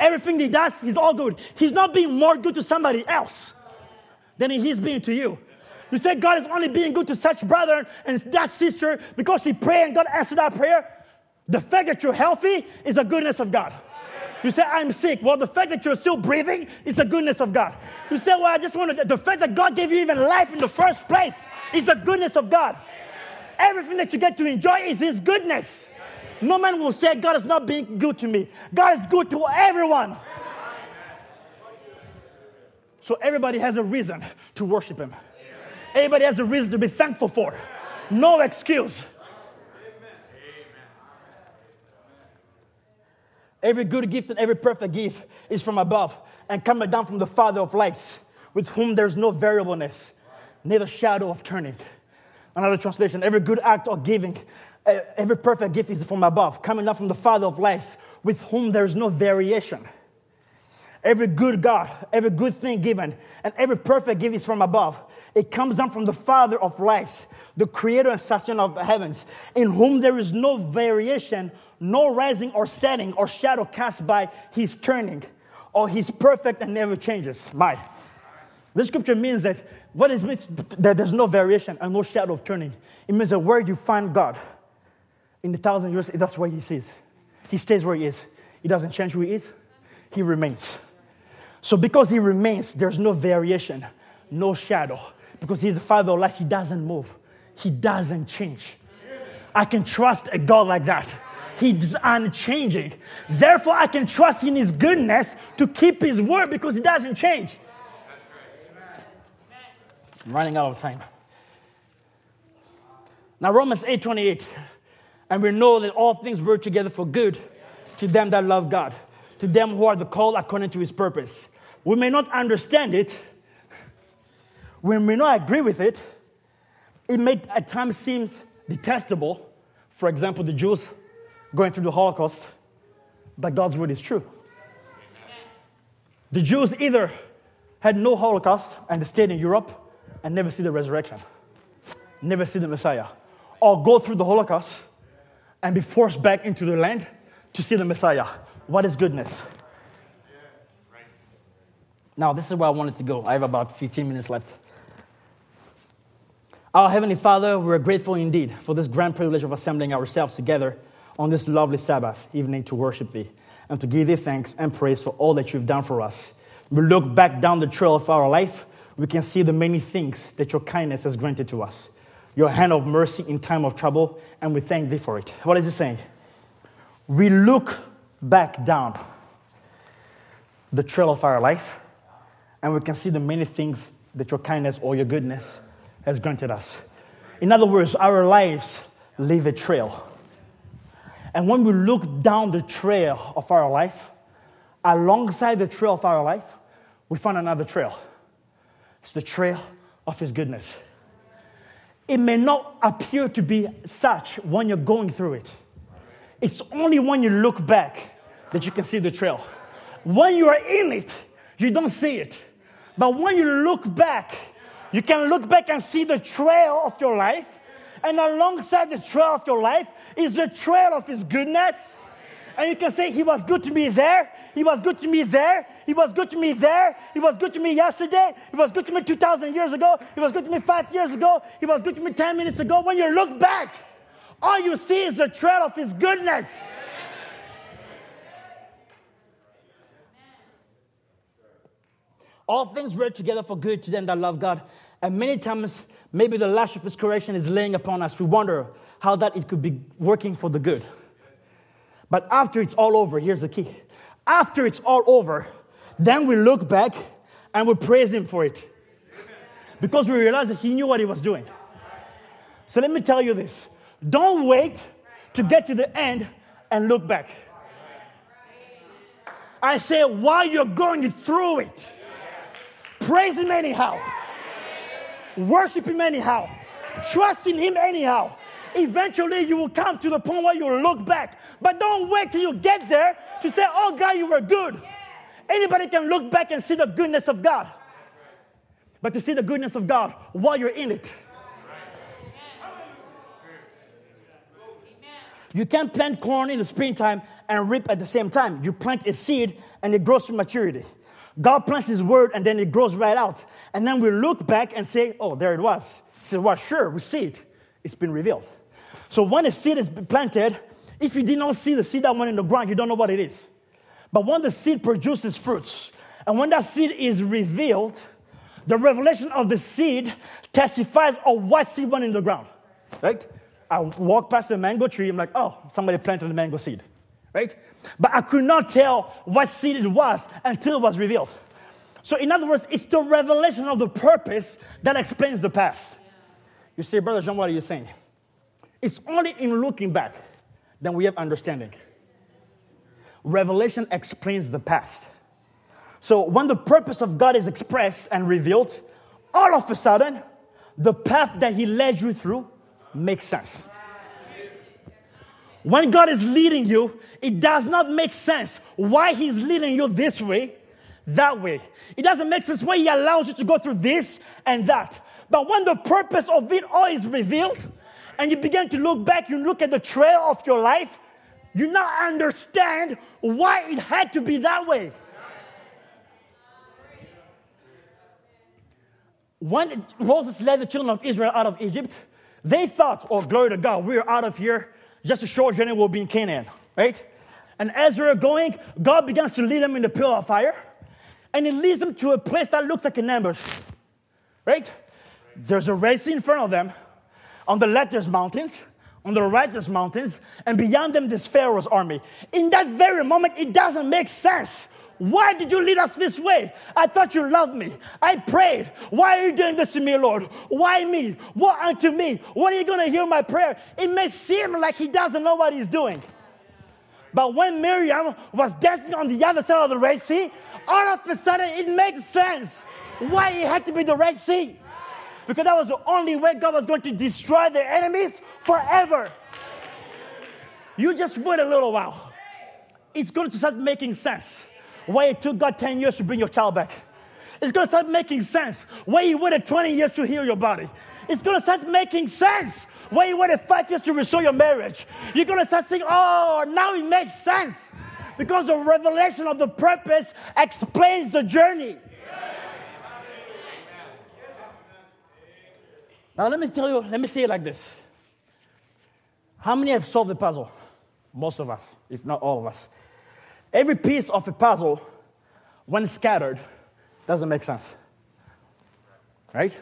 Everything He does, He's all good. He's not being more good to somebody else than He's being to you. You say God is only being good to such brother and that sister because she prayed and God answered that prayer. The fact that you're healthy is the goodness of God. You say, I'm sick. Well, the fact that you're still breathing is the goodness of God. You say, Well, I just want to, the fact that God gave you even life in the first place is the goodness of God. Everything that you get to enjoy is His goodness. No man will say, God is not being good to me. God is good to everyone. So everybody has a reason to worship Him. Everybody has a reason to be thankful for. No excuse. Every good gift and every perfect gift is from above and coming down from the Father of lights, with whom there's no variableness, neither shadow of turning. Another translation every good act or giving, every perfect gift is from above, coming down from the Father of lights, with whom there's no variation. Every good God, every good thing given, and every perfect gift is from above. It comes down from the Father of lights, the creator and sustainer of the heavens, in whom there is no variation, no rising or setting or shadow cast by his turning, or he's perfect and never changes. My. This scripture means that what is means that there's no variation and no shadow of turning. It means that where you find God in the thousand years, that's where he is. He stays where he is. He doesn't change who he is. He remains. So because he remains, there's no variation, no shadow. Because he's the father of lights, he doesn't move. He doesn't change. I can trust a God like that. He's unchanging. Therefore, I can trust in his goodness to keep his word because he doesn't change. I'm running out of time. Now, Romans 8 28. And we know that all things work together for good to them that love God, to them who are the called according to his purpose. We may not understand it, we may not agree with it, it may at times seem detestable. For example, the Jews going through the Holocaust, but God's word is true. The Jews either had no Holocaust and they stayed in Europe and never see the resurrection, never see the Messiah, or go through the Holocaust and be forced back into the land to see the Messiah. What is goodness? Now, this is where I wanted to go. I have about 15 minutes left. Our Heavenly Father, we're grateful indeed for this grand privilege of assembling ourselves together on this lovely Sabbath evening to worship Thee and to give Thee thanks and praise for all that You've done for us. We look back down the trail of our life, we can see the many things that Your kindness has granted to us. Your hand of mercy in time of trouble, and we thank Thee for it. What is it saying? We look back down the trail of our life, and we can see the many things that Your kindness or Your goodness has granted us. In other words, our lives leave a trail. And when we look down the trail of our life, alongside the trail of our life, we find another trail. It's the trail of His goodness. It may not appear to be such when you're going through it. It's only when you look back that you can see the trail. When you are in it, you don't see it. But when you look back, you can look back and see the trail of your life. And alongside the trail of your life is the trail of His goodness. And you can say, He was good to me there. He was good to me there. He was good to me there. He was good to me yesterday. He was good to me 2,000 years ago. He was good to me five years ago. He was good to me 10 minutes ago. When you look back, all you see is the trail of His goodness. All things work together for good to them that love God. And many times, maybe the lash of His correction is laying upon us. We wonder how that it could be working for the good. But after it's all over, here's the key. After it's all over, then we look back and we praise Him for it. Because we realize that He knew what He was doing. So let me tell you this don't wait to get to the end and look back. I say, while you're going through it, praise Him anyhow, worship Him anyhow, trust in Him anyhow. Eventually, you will come to the point where you look back. But don't wait till you get there to say, Oh, God, you were good. Anybody can look back and see the goodness of God. But to see the goodness of God while you're in it. You can't plant corn in the springtime and reap at the same time. You plant a seed and it grows to maturity. God plants His word and then it grows right out. And then we look back and say, oh, there it was. He said, well, sure, we see it. It's been revealed. So when a seed is planted, if you did not see the seed that went in the ground, you don't know what it is. But when the seed produces fruits, and when that seed is revealed, the revelation of the seed testifies of what seed went in the ground. Right? I walk past a mango tree, I'm like, oh, somebody planted a mango seed. Right? But I could not tell what seed it was until it was revealed. So, in other words, it's the revelation of the purpose that explains the past. You say, Brother John, what are you saying? It's only in looking back that we have understanding. Revelation explains the past. So when the purpose of God is expressed and revealed, all of a sudden, the path that He led you through makes sense. When God is leading you, it does not make sense why He's leading you this way, that way. It doesn't make sense why He allows you to go through this and that. But when the purpose of it all is revealed, and you begin to look back, you look at the trail of your life, you now understand why it had to be that way. When Moses led the children of Israel out of Egypt, they thought, oh, glory to God, we're out of here. Just a short journey, we'll be in Canaan, right? And as they're going, God begins to lead them in the pillar of fire, and He leads them to a place that looks like an ambush, right? There's a Sea in front of them, on the left, there's mountains. On the right, there's mountains. And beyond them, there's Pharaoh's army. In that very moment, it doesn't make sense Why did you lead us this way? I thought you loved me. I prayed. Why are you doing this to me, Lord? Why me? What unto me? When are you going to hear my prayer? It may seem like he doesn't know what he's doing. But when Miriam was dancing on the other side of the Red Sea, all of a sudden it makes sense why it had to be the Red Sea. Because that was the only way God was going to destroy their enemies forever. You just wait a little while. It's going to start making sense why it took God 10 years to bring your child back. It's going to start making sense why you waited 20 years to heal your body. It's going to start making sense why you waited five years to restore your marriage. You're going to start saying, oh, now it makes sense. Because the revelation of the purpose explains the journey. Now, let me tell you, let me say it like this. How many have solved the puzzle? Most of us, if not all of us. Every piece of a puzzle, when scattered, doesn't make sense. Right?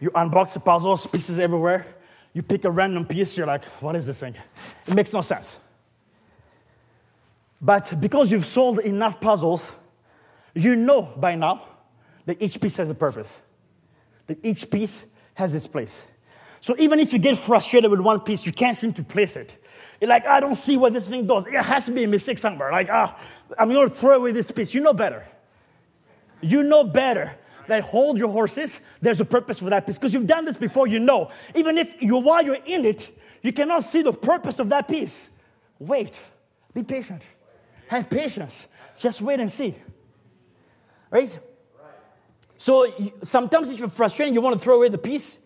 You unbox the puzzle, pieces everywhere. You pick a random piece, you're like, what is this thing? It makes no sense. But because you've solved enough puzzles, you know by now that each piece has a purpose, that each piece has its place. So even if you get frustrated with one piece, you can't seem to place it. You're like, I don't see where this thing goes. It has to be a mistake somewhere. Like, ah, I'm going to throw away this piece. You know better. You know better that hold your horses. There's a purpose for that piece because you've done this before. You know, even if you while you're in it, you cannot see the purpose of that piece. Wait, be patient, have patience. Just wait and see. Right? So sometimes you're frustrated, you want to throw away the piece.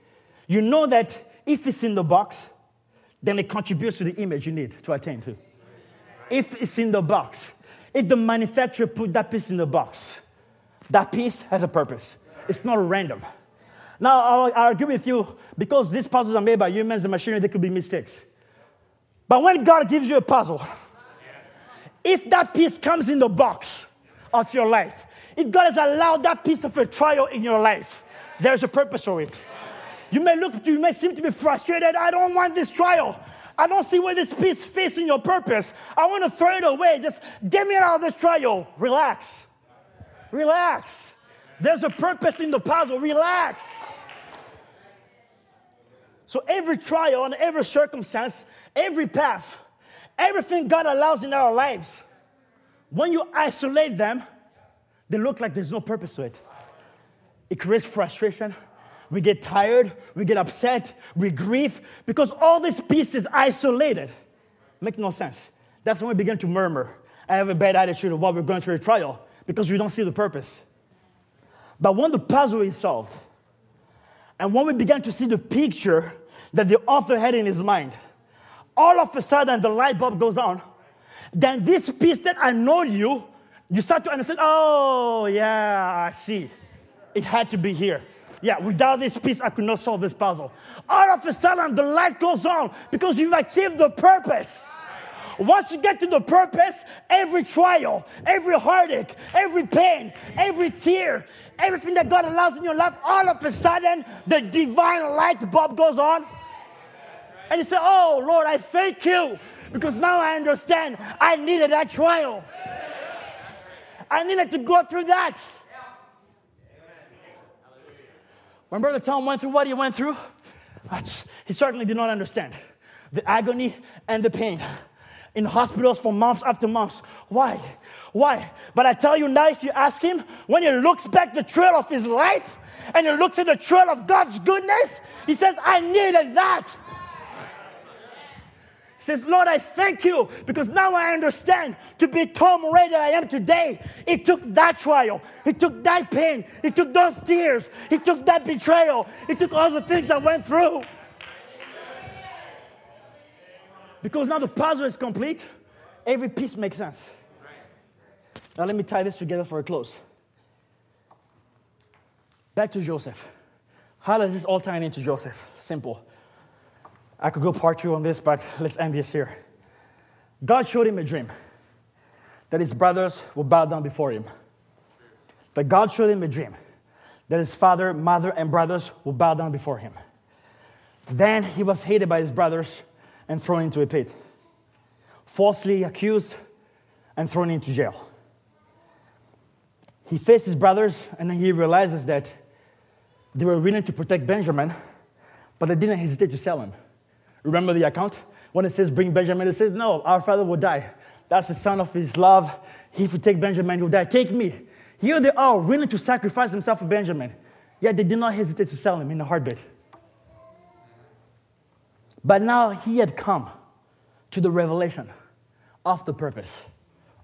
You know that if it's in the box, then it contributes to the image you need to attain to. If it's in the box, if the manufacturer put that piece in the box, that piece has a purpose. It's not random. Now, I'll agree with you because these puzzles are made by humans and machinery, there could be mistakes. But when God gives you a puzzle, if that piece comes in the box of your life, if God has allowed that piece of a trial in your life, there's a purpose for it. You may look, you may seem to be frustrated. I don't want this trial. I don't see where this piece fits in your purpose. I want to throw it away. Just get me out of this trial. Relax. Relax. There's a purpose in the puzzle. Relax. So every trial and every circumstance, every path, everything God allows in our lives, when you isolate them, they look like there's no purpose to it. It creates frustration. We get tired, we get upset, we grieve because all this these pieces isolated. Make no sense. That's when we begin to murmur. I have a bad attitude of what we're going through a trial because we don't see the purpose. But when the puzzle is solved, and when we begin to see the picture that the author had in his mind, all of a sudden the light bulb goes on. Then this piece that annoyed you you start to understand, oh, yeah, I see. It had to be here. Yeah, without this piece, I could not solve this puzzle. All of a sudden, the light goes on because you've achieved the purpose. Once you get to the purpose, every trial, every heartache, every pain, every tear, everything that God allows in your life, all of a sudden, the divine light bulb goes on. And you say, Oh, Lord, I thank you because now I understand I needed that trial. I needed to go through that. When Brother Tom went through what he went through, he certainly did not understand the agony and the pain in hospitals for months after months. Why? Why? But I tell you now, if you ask him, when he looks back the trail of his life and he looks at the trail of God's goodness, he says, I needed that says, Lord, I thank you because now I understand to be Tom Ray that I am today. It took that trial, it took that pain, it took those tears, it took that betrayal, it took all the things I went through. Because now the puzzle is complete, every piece makes sense. Now, let me tie this together for a close. Back to Joseph. How does this all tie into Joseph? Simple. I could go part two on this, but let's end this here. God showed him a dream that his brothers will bow down before him. But God showed him a dream that his father, mother, and brothers will bow down before him. Then he was hated by his brothers and thrown into a pit, falsely accused and thrown into jail. he faced his brothers and then he realizes that they were willing to protect Benjamin, but they didn't hesitate to sell him. Remember the account? When it says bring Benjamin, it says, No, our father will die. That's the son of his love. If you take Benjamin, he will die. Take me. Here they are, willing to sacrifice themselves for Benjamin. Yet they did not hesitate to sell him in a heartbeat. But now he had come to the revelation of the purpose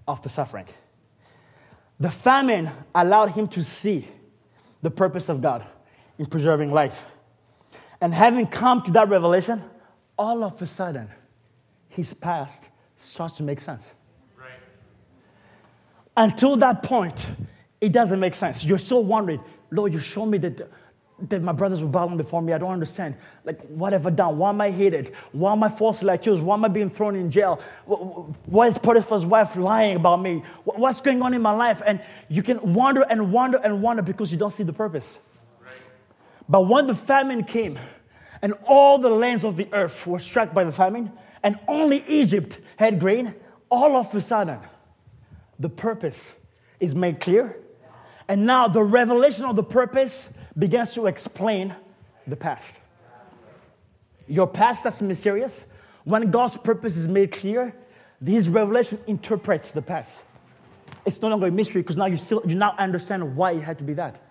of the suffering. The famine allowed him to see the purpose of God in preserving life. And having come to that revelation, all of a sudden, his past starts to make sense. Right. Until that point, it doesn't make sense. You're so wondering, Lord, you show me that that my brothers were bowing before me. I don't understand. Like, what have I done? Why am I hated? Why am I falsely accused? Why am I being thrown in jail? Why is Potiphar's wife lying about me? What's going on in my life? And you can wonder and wonder and wonder because you don't see the purpose. Right. But when the famine came and all the lands of the earth were struck by the famine and only Egypt had grain, all of a sudden, the purpose is made clear. And now the revelation of the purpose begins to explain the past. Your past that's mysterious, when God's purpose is made clear, His revelation interprets the past. It's no longer a mystery because now you still you now understand why it had to be that.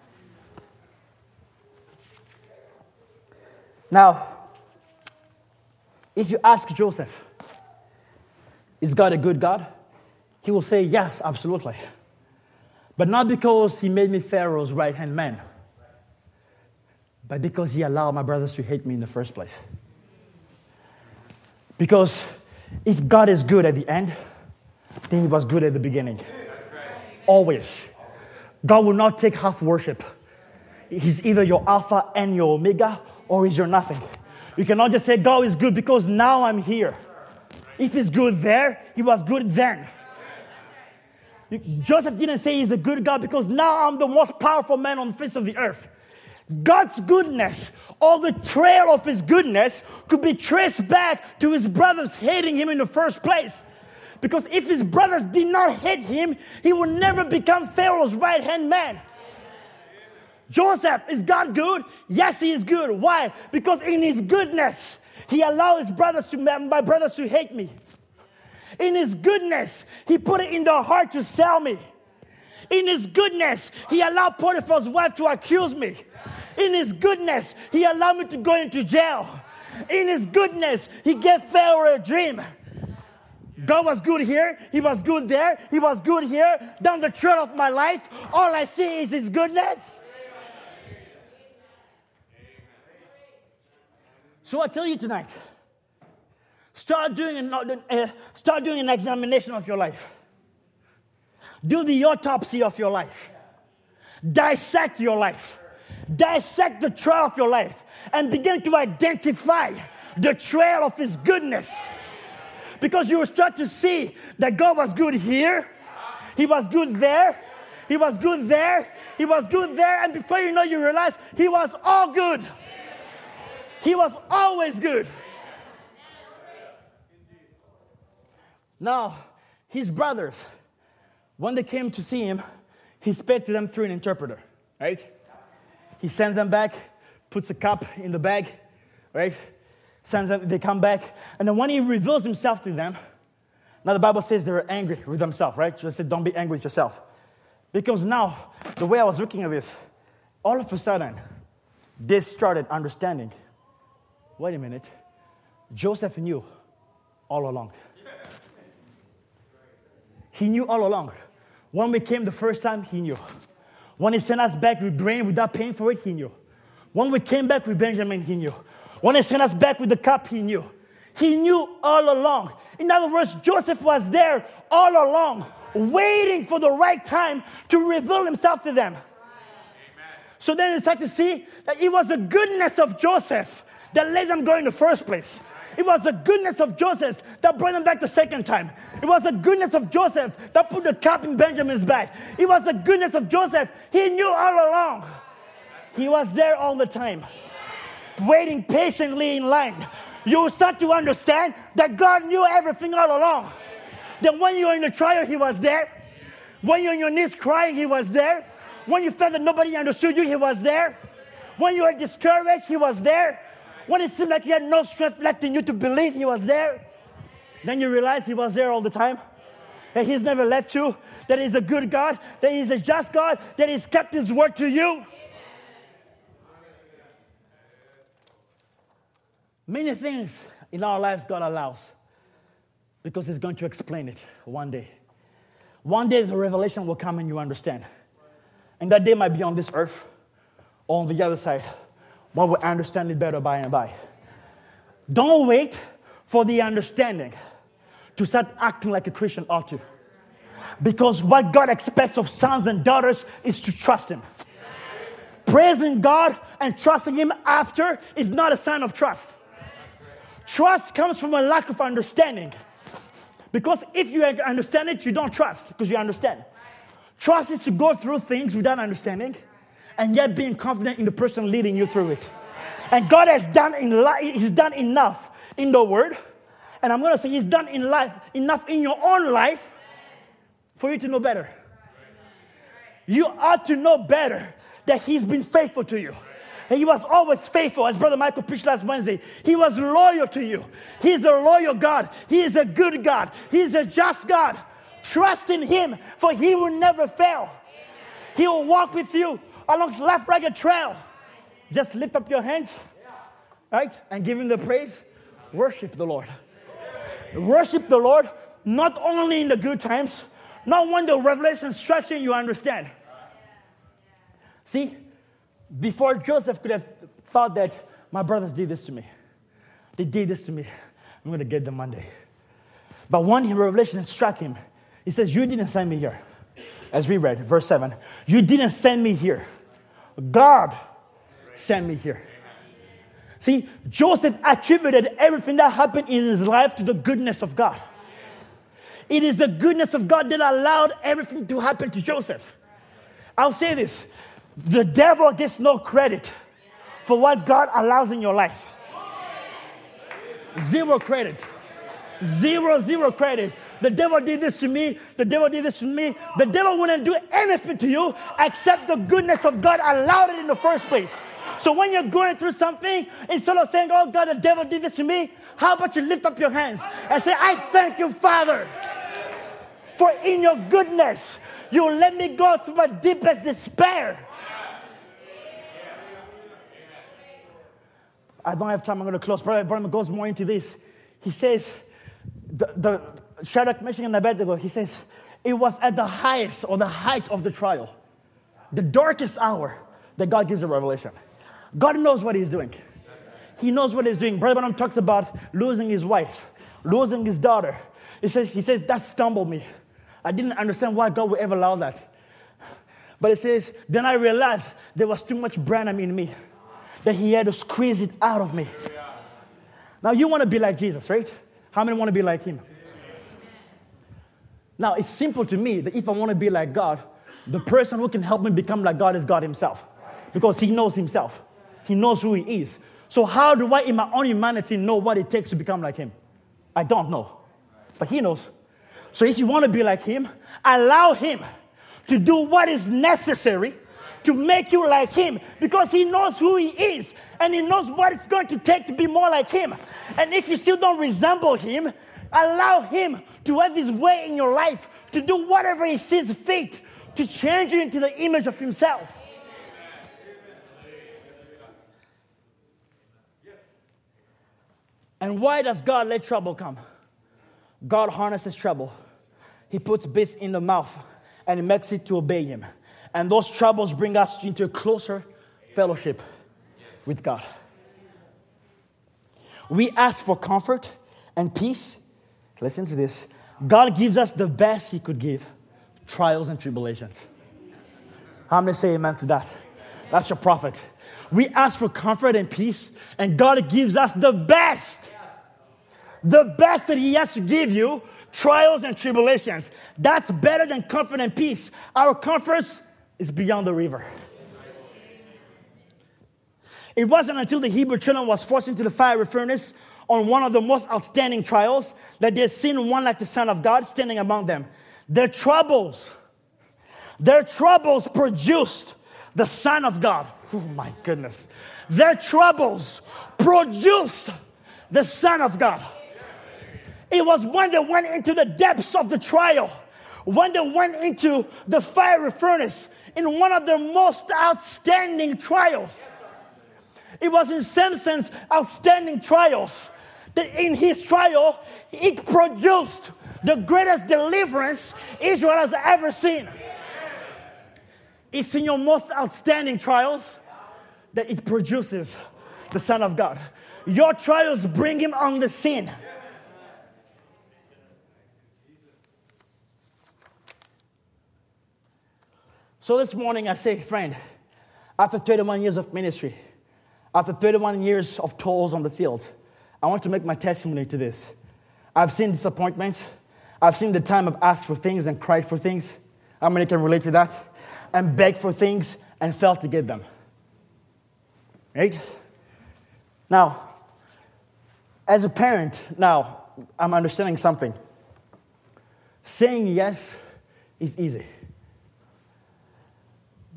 Now, if you ask Joseph, is God a good God? He will say, Yes, absolutely. But not because he made me Pharaoh's right hand man but because He allowed my brothers to hate me in the first place. Because if God is good at the end, then He was good at the beginning. Always. God will not take half worship. He's either your Alpha and your Omega, or is your nothing. You cannot just say God is good because now I'm here. If He's good there, He was good then. Joseph didn't say He's a good God because now I'm the most powerful man on the face of the earth. God's goodness or the trail of his goodness could be traced back to his brothers hating him in the first place. Because if his brothers did not hate him, he would never become Pharaoh's right hand man. Joseph, is God good? Yes, he is good. Why? Because in his goodness, he allowed his brothers to my brothers to hate me. In his goodness, he put it in their heart to sell me. In his goodness, he allowed Potiphar's wife to accuse me. In His goodness, He allowed me to go into jail. In His goodness, He gave Pharaoh a dream. God was good here. He was good there. He was good here. Down the trail of my life, all I see is His goodness. So I tell you tonight, start doing an, uh, start doing an examination of your life. Do the autopsy of your life. Dissect your life dissect the trail of your life and begin to identify the trail of His goodness. Because you will start to see that God was good here, He was good there, He was good there, He was good there, and before you know, you realize He was all good. He was always good. Now, his brothers, when they came to see him, he spoke to them through an interpreter, right? He sends them back, puts a cup in the bag, right? Sends them, they come back. And then when he reveals himself to them, now the Bible says they were angry with themselves, right? Just said, don't be angry with yourself. Because now, the way I was looking at this, all of a sudden, they started understanding wait a minute, Joseph knew all along. He knew all along. When we came the first time, he knew. When he sent us back with grain without paying for it, he knew. When we came back with Benjamin, he knew. When he sent us back with the cup, he knew. He knew all along. In other words, Joseph was there all along, waiting for the right time to reveal himself to them. Amen. So then they start to see that it was the goodness of Joseph that let them go in the first place. It was the goodness of Joseph that brought them back the second time. It was the goodness of Joseph that put the cap in Benjamin's back. It was the goodness of Joseph. He knew all along. He was there all the time, waiting patiently in line. You start to understand that God knew everything all along. That when you're in the trial, He was there. When you're on your knees crying, He was there. When you felt that nobody understood you, He was there. When you were discouraged, He was there. When it seemed like you had no strength left in you to believe, He was there. Then you realize He was there all the time. That He's never left you. That He's a good God. That He's a just God. That He's kept His word to you. Many things in our lives God allows because He's going to explain it one day. One day the revelation will come and you understand. And that day might be on this earth or on the other side. One will understand it better by and by. Don't wait for the understanding to start acting like a Christian ought to. Because what God expects of sons and daughters is to trust Him. Praising God and trusting Him after is not a sign of trust. Trust comes from a lack of understanding. Because if you understand it, you don't trust because you understand. Trust is to go through things without understanding and yet being confident in the person leading you through it. And God has done in He's done enough in the Word. And I'm gonna say He's done in life enough in your own life for you to know better. You ought to know better that He's been faithful to you. And he was always faithful, as Brother Michael preached last Wednesday. He was loyal to you. He's a loyal God. He is a good God. He's a just God. Trust in Him, for He will never fail. He will walk with you along left ragged trail. Just lift up your hands, right? And give Him the praise. Worship the Lord. Worship the Lord, not only in the good times, not when the revelation stretching you understand. See, before Joseph could have thought that my brothers did this to me, they did this to me, I'm going to get them Monday. But when revelation struck him, he says, You didn't send me here. As we read, verse 7, you didn't send me here. God sent me here. See, Joseph attributed everything that happened in his life to the goodness of God. It is the goodness of God that allowed everything to happen to Joseph. I'll say this the devil gets no credit for what God allows in your life. Zero credit. Zero, zero credit. The devil did this to me. The devil did this to me. The devil wouldn't do anything to you except the goodness of God allowed it in the first place. So when you're going through something, instead of saying, Oh God, the devil did this to me, how about you lift up your hands and say, I thank you, Father, for in your goodness, you let me go through my deepest despair. I don't have time. I'm going to close. Brother Branham goes more into this. He says, the, the Shadrach, Meshach, and Abednego, he says, it was at the highest or the height of the trial, the darkest hour that God gives a revelation. God knows what he's doing. He knows what he's doing. Brother Branham talks about losing his wife, losing his daughter. He says, he says, that stumbled me. I didn't understand why God would ever allow that. But it says, then I realized there was too much Branham in me that he had to squeeze it out of me. Now, you want to be like Jesus, right? How many want to be like him? Now, it's simple to me that if I want to be like God, the person who can help me become like God is God Himself because He knows Himself, He knows who He is. So, how do I, in my own humanity, know what it takes to become like Him? I don't know, but He knows. So, if you want to be like Him, allow Him to do what is necessary to make you like him because he knows who he is and he knows what it's going to take to be more like him. And if you still don't resemble him, allow him to have his way in your life, to do whatever he sees fit to change you into the image of himself. And why does God let trouble come? God harnesses trouble. He puts bits in the mouth and makes it to obey him. And those troubles bring us into a closer fellowship with God. We ask for comfort and peace. Listen to this God gives us the best He could give trials and tribulations. How many say amen to that? That's your prophet. We ask for comfort and peace, and God gives us the best. The best that He has to give you trials and tribulations. That's better than comfort and peace. Our comforts is beyond the river. It wasn't until the Hebrew children was forced into the fiery furnace on one of the most outstanding trials that they seen one like the Son of God standing among them. Their troubles Their troubles produced the Son of God. Oh my goodness. Their troubles produced the Son of God. It was when they went into the depths of the trial, when they went into the fiery furnace in one of their most outstanding trials. It was in Samson's outstanding trials that in his trial, it produced the greatest deliverance Israel has ever seen. It's in your most outstanding trials that it produces the Son of God. Your trials bring him on the scene. So this morning I say, friend, after 31 years of ministry, after 31 years of toils on the field, I want to make my testimony to this. I've seen disappointments. I've seen the time I've asked for things and cried for things. How many can relate to that? And begged for things and failed to get them. Right? Now, as a parent, now I'm understanding something. Saying yes is easy,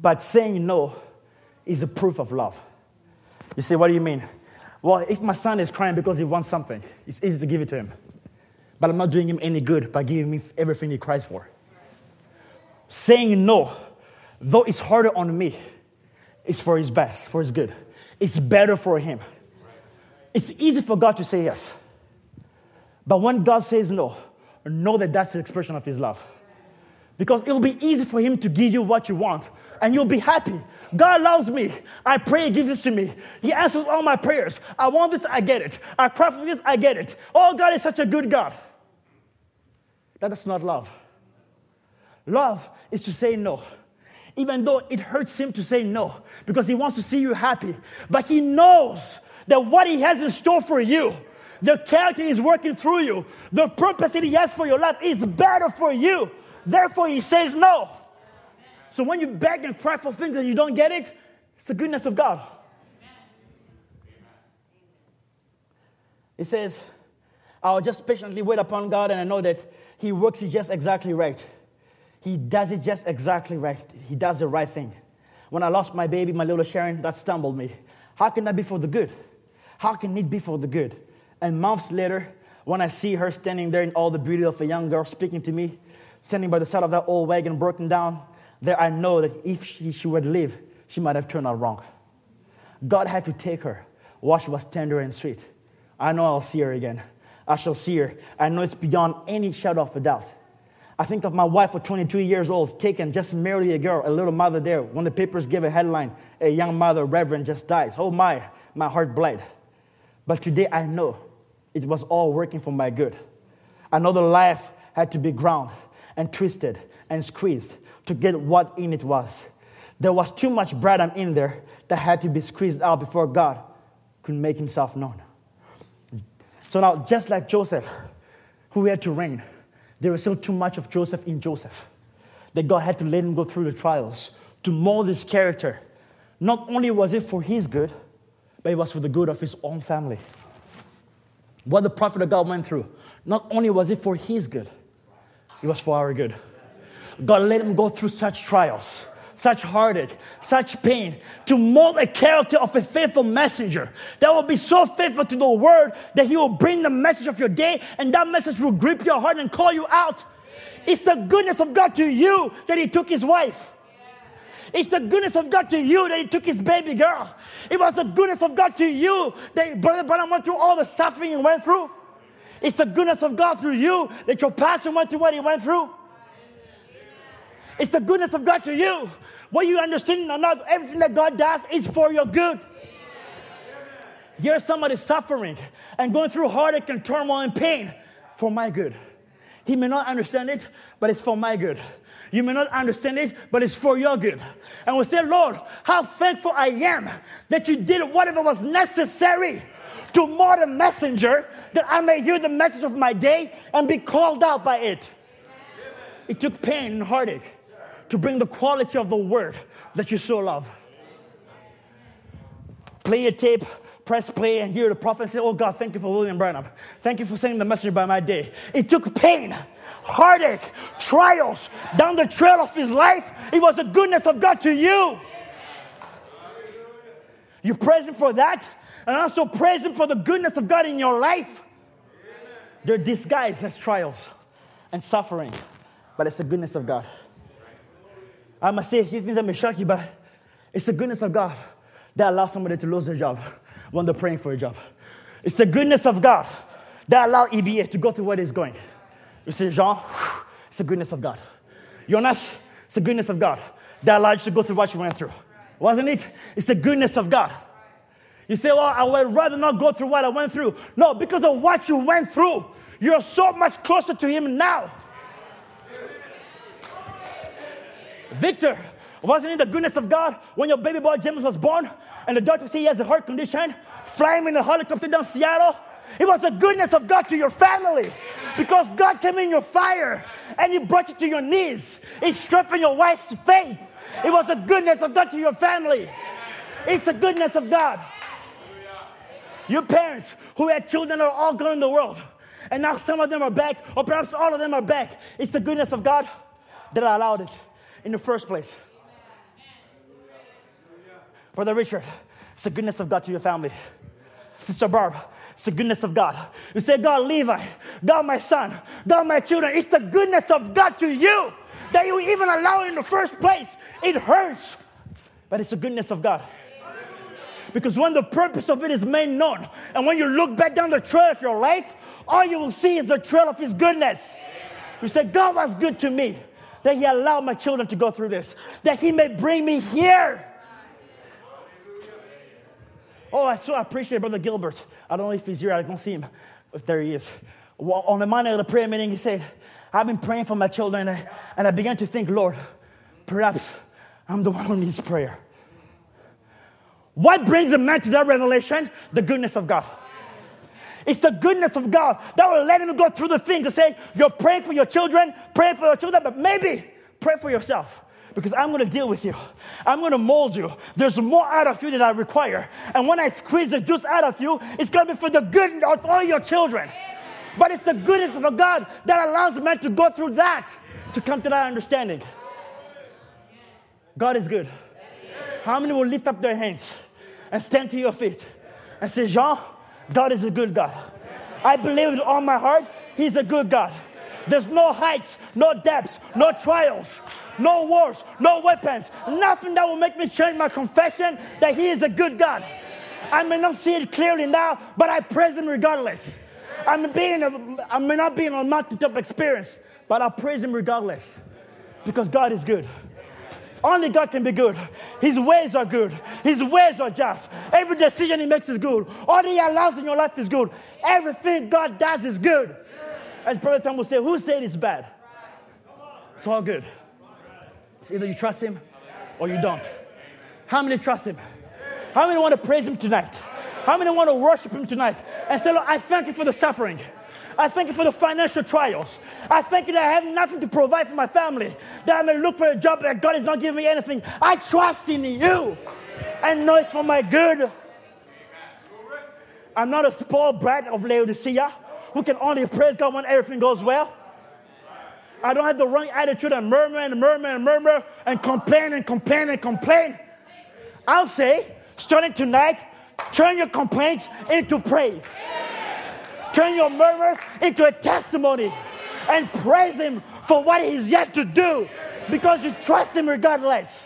but saying no is a proof of love. You say, what do you mean? Well, if my son is crying because he wants something, it's easy to give it to him. But I'm not doing him any good by giving him everything he cries for. Saying no, though it's harder on me, is for his best, for his good. It's better for him. It's easy for God to say yes. But when God says no, know that that's the expression of his love. Because it'll be easy for him to give you what you want, and you'll be happy. God loves me. I pray, He gives this to me. He answers all my prayers. I want this, I get it. I cry for this, I get it. Oh, God is such a good God. That is not love. Love is to say no. Even though it hurts him to say no, because he wants to see you happy. But he knows that what he has in store for you, the character He's working through you, the purpose that he has for your life is better for you. Therefore, he says no. So when you beg and cry for things and you don't get it, it's the goodness of God. It says, I'll just patiently wait upon God and I know that He works it just exactly right. He does it just exactly right. He does the right thing. When I lost my baby, my little Sharon, that stumbled me. How can that be for the good? How can it be for the good? And months later, when I see her standing there in all the beauty of a young girl speaking to me, standing by the side of that old wagon broken down, there I know that if she, she would live, she might have turned out wrong. God had to take her while she was tender and sweet. I know I'll see her again. I shall see her. I know it's beyond any shadow of a doubt. I think of my wife for 22 years old, taken just merely a girl, a little mother there. When the papers give a headline, a young mother, reverend, just dies. Oh my, my heart bled. But today I know it was all working for my good. Another life had to be ground and twisted and squeezed to get what in it was. There was too much bread in there that had to be squeezed out before God could make himself known. So now, just like Joseph, who had to reign, there was still too much of Joseph in Joseph. That God had to let him go through the trials to mold his character. Not only was it for his good, but it was for the good of his own family. What the prophet of God went through, not only was it for his good, it was for our good. God let him go through such trials, such heartache, such pain to mold a character of a faithful messenger that will be so faithful to the word that he will bring the message of your day and that message will grip your heart and call you out. It's the goodness of God to you that he took his wife. It's the goodness of God to you that he took his baby girl. It was the goodness of God to you that Brother Branham went through all the suffering he went through. It's the goodness of God through you that your pastor went through what he went through. It's the goodness of God to you. What you understand or not, everything that God does is for your good. Here's somebody suffering and going through heartache and turmoil and pain for my good. He may not understand it, but it's for my good. You may not understand it, but it's for your good. And we say, Lord, how thankful I am that you did whatever was necessary to mold a messenger that I may hear the message of my day and be called out by it. It took pain and heartache to bring the quality of the word that you so love. Play a tape, press play, and hear the prophet say, Oh God, thank you for William Branham. Thank you for sending the message by my day. It took pain heartache, trials down the trail of his life, it was the goodness of God to you. You praise Him for that, and also praise Him for the goodness of God in your life. They're disguised as trials and suffering, but it's the goodness of God. I must say, few things that may shock you, but it's the goodness of God that allows somebody to lose their job when they're praying for a job. It's the goodness of God that allows EBA to go through what it's going. You say, Jean, it's the goodness of God. Jonas, it's the goodness of God that allowed you to go through what you went through. Wasn't it? It's the goodness of God. You say, well, I would rather not go through what I went through. No, because of what you went through, you're so much closer to Him now. Victor, wasn't it the goodness of God when your baby boy James was born and the doctor said he has a heart condition, flying in a helicopter down Seattle? It was the goodness of God to your family because God came in your fire and He brought you to your knees. He strengthened your wife's faith. It was the goodness of God to your family. It's the goodness of God. Your parents who had children are all gone in the world, and now some of them are back, or perhaps all of them are back. It's the goodness of God that allowed it in the first place. Brother Richard, it's the goodness of God to your family. Sister Barb, it's the goodness of God. You say, God, Levi, God, my son, God, my children. It's the goodness of God to you that you even allow it in the first place. It hurts, but it's the goodness of God. Because when the purpose of it is made known, and when you look back down the trail of your life, all you will see is the trail of His goodness. You say, God was good to me, that He allowed my children to go through this, that He may bring me here. Oh, I so appreciate Brother Gilbert. I don't know if he's here, I don't see him. But there he is. Well, on the Monday of the prayer meeting, he said, I've been praying for my children, and I, and I began to think, Lord, perhaps I'm the one who needs prayer. What brings a man to that revelation? The goodness of God. It's the goodness of God that will let him go through the thing to say, You're praying for your children, praying for your children, but maybe pray for yourself because I'm going to deal with you. I'm going to mold you. There's more out of you than I require. And when I squeeze the juice out of you, it's going to be for the good of all your children. But it's the goodness of God that allows man to go through that to come to that understanding. God is good. How many will lift up their hands and stand to your feet and say, Jean, God is a good God. I believe with all my heart, He's a good God. There's no heights, no depths, no trials, no wars, no weapons, nothing that will make me change my confession that He is a good God. I may not see it clearly now, but I praise Him regardless. I may, be in a, I may not be in a mountaintop experience, but I praise Him regardless because God is good. Only God can be good. His ways are good. His ways are just. Every decision He makes is good. All He allows in your life is good. Everything God does is good. As Brother Tom will say, who said it's bad? It's all good. It's either you trust Him or you don't. How many trust Him? How many want to praise Him tonight? How many want to worship Him tonight and say, Lord, I thank you for the suffering. I thank you for the financial trials. I thank you that I have nothing to provide for my family, that I may look for a job that God is not giving me anything. I trust in you and know it's for my good. I'm not a spoiled brat of Laodicea who can only praise God when everything goes well. I don't have the wrong attitude and murmur and murmur and murmur and complain and complain and complain. I'll say, starting tonight, turn your complaints into praise. Turn your murmurs into a testimony and praise Him for what He's yet to do because you trust Him regardless.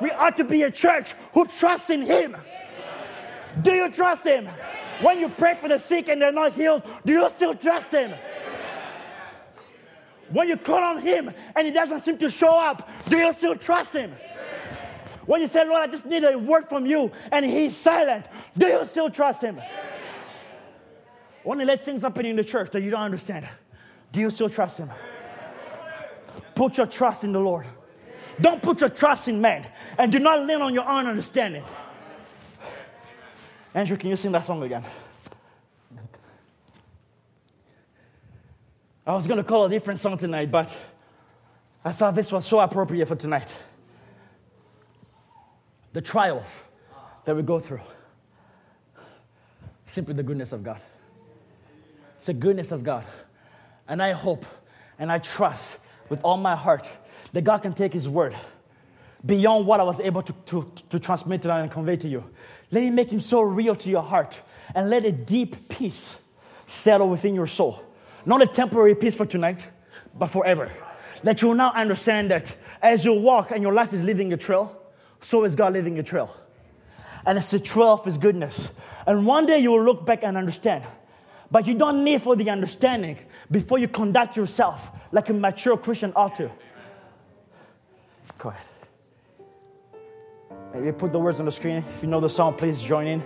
We ought to be a church who trusts in Him. Do you trust Him? When you pray for the sick and they're not healed, do you still trust Him? When you call on Him and He doesn't seem to show up, do you still trust Him? When you say, Lord, I just need a word from you and He's silent, do you still trust Him? To let things happen in the church that you don't understand. Do you still trust Him? Put your trust in the Lord. Don't put your trust in man. And do not lean on your own understanding. Andrew, can you sing that song again? I was going to call a different song tonight, but I thought this was so appropriate for tonight. The trials that we go through, simply the goodness of God. It's the goodness of God And I hope and I trust with all my heart that God can take His word beyond what I was able to, to, to transmit and convey to you. Let Him make Him so real to your heart and let a deep peace settle within your soul. Not a temporary peace for tonight, but forever. That you will now understand that as you walk and your life is leaving a trail, so is God leaving a trail. And it's a trail of His goodness. And one day you will look back and understand. But you don't need for the understanding before you conduct yourself like a mature Christian ought to. Go ahead. Maybe put the words on the screen. If you know the song, please join in.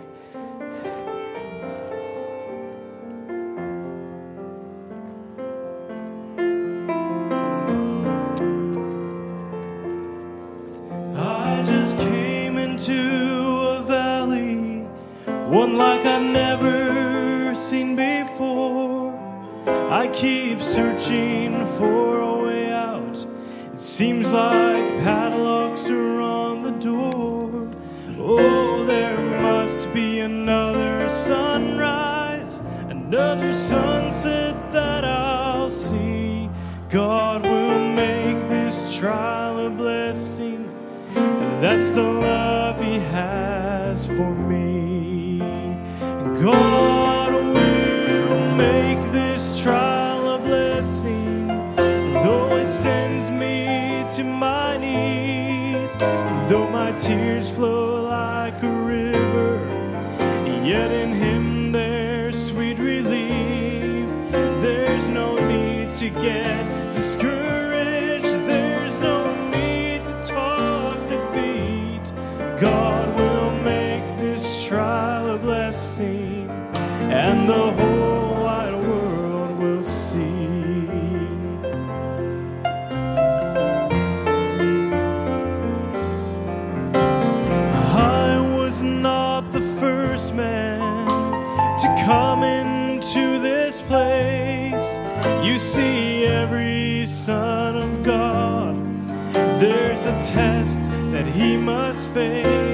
Keep searching for a way out. It seems like padlocks are on the door. Oh, there must be another sunrise, another sunset that I'll see. God will make this trial a blessing. That's the love He has tears flow a test that he must face.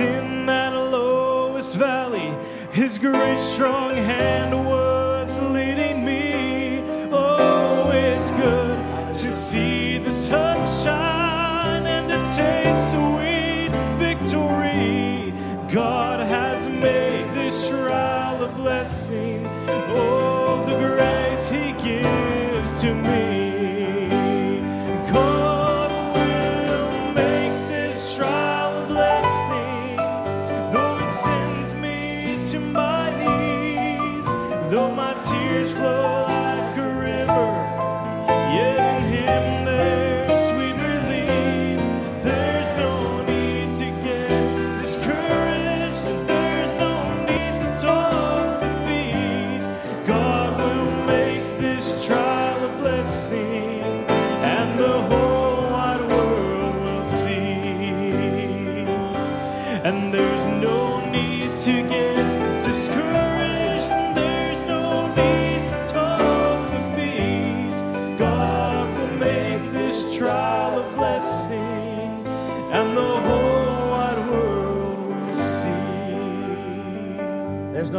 In that lowest valley, His great strong hand was leading me. Oh, it's good to see the sunshine and to taste sweet victory. God has made this trial a blessing. Oh, the grace He gives to me.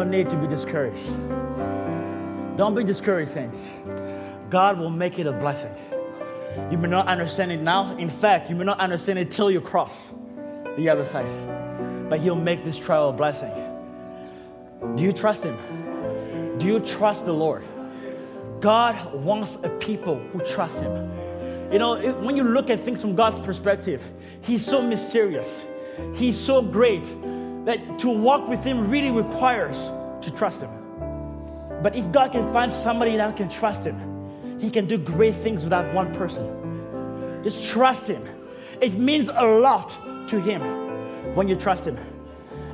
Need to be discouraged. Don't be discouraged, saints. God will make it a blessing. You may not understand it now. In fact, you may not understand it till you cross the other side. But He'll make this trial a blessing. Do you trust Him? Do you trust the Lord? God wants a people who trust Him. You know, when you look at things from God's perspective, He's so mysterious. He's so great that to walk with Him really requires to trust Him. But if God can find somebody that can trust Him, He can do great things with that one person. Just trust Him. It means a lot to Him when you trust Him.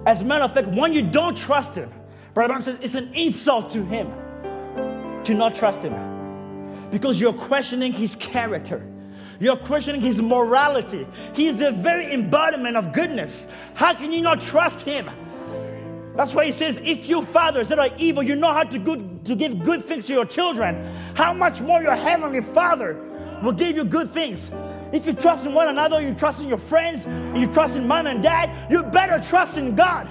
As a matter of fact, when you don't trust Him, Brother Brown says it's an insult to Him to not trust Him? Because you're questioning His character. You're questioning His morality. He is the very embodiment of goodness. How can you not trust Him? That's why He says, if you fathers that are evil, you know how to, good, to give good things to your children, how much more your Heavenly Father will give you good things. If you trust in one another, you trust in your friends, and you trust in mom and dad, you better trust in God.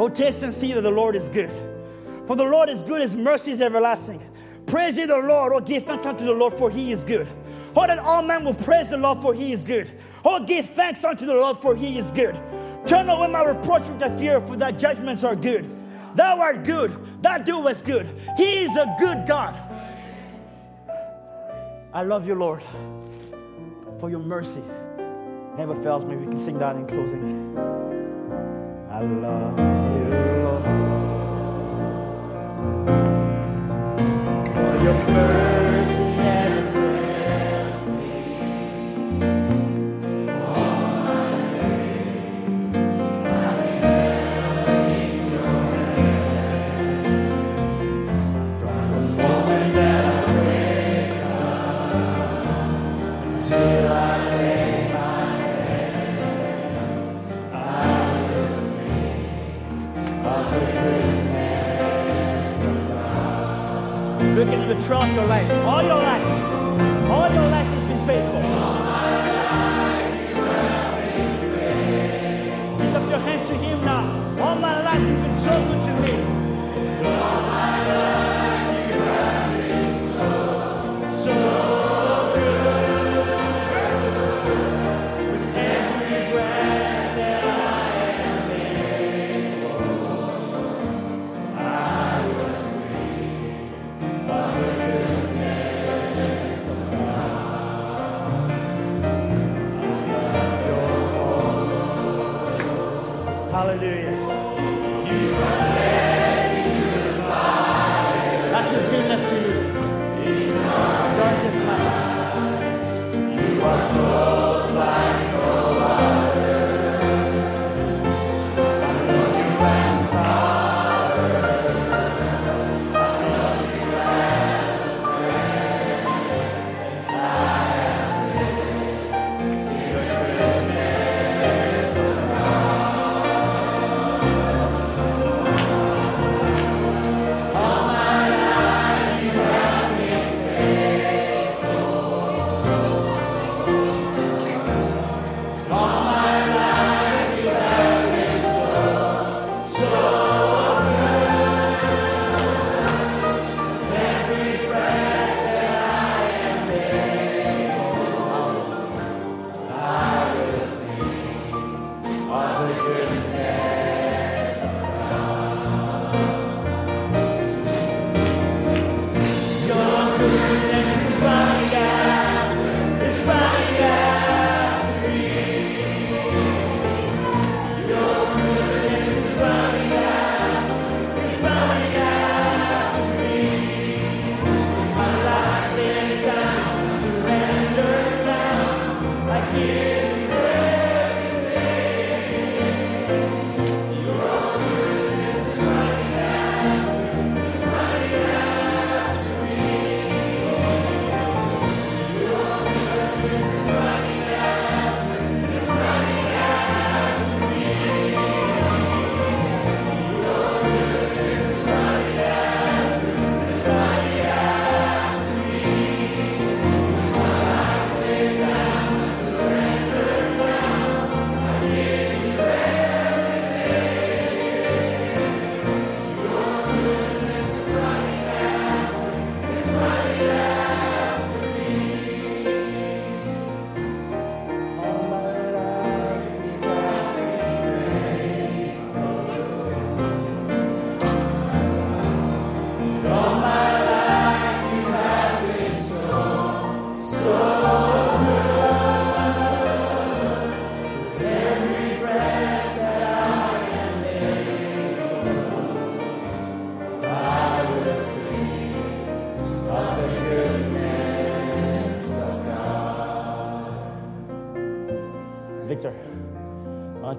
Oh, taste and see that the Lord is good. For the Lord is good, his mercy is everlasting. Praise ye the Lord, or give thanks unto the Lord, for he is good. Oh, that all men will praise the Lord, for he is good. Oh, give thanks unto the Lord, for he is good. Turn away my reproach with thy fear, for thy judgments are good. Thou art good, thou doest good. He is a good God. I love you, Lord, for your mercy never fails me. We can sing that in closing. I love you, Lord, for your mercy The trust your life, all your life,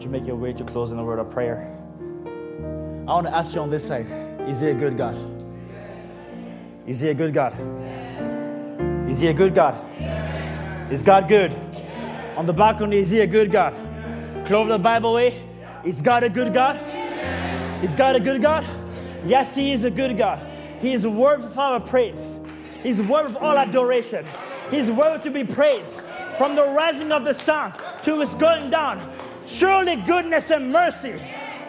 you make your way to close in a word of prayer? I want to ask you on this side Is he a good God? Is he a good God? Is he a good God? Is God good? On the balcony, is he a good God? Cloverdale Bibleway, is God a good God? Is God a good God? Yes, he is a good God. He is worthy of our praise. He's worthy of all adoration. He's worthy to be praised from the rising of the sun to its going down. Surely goodness and mercy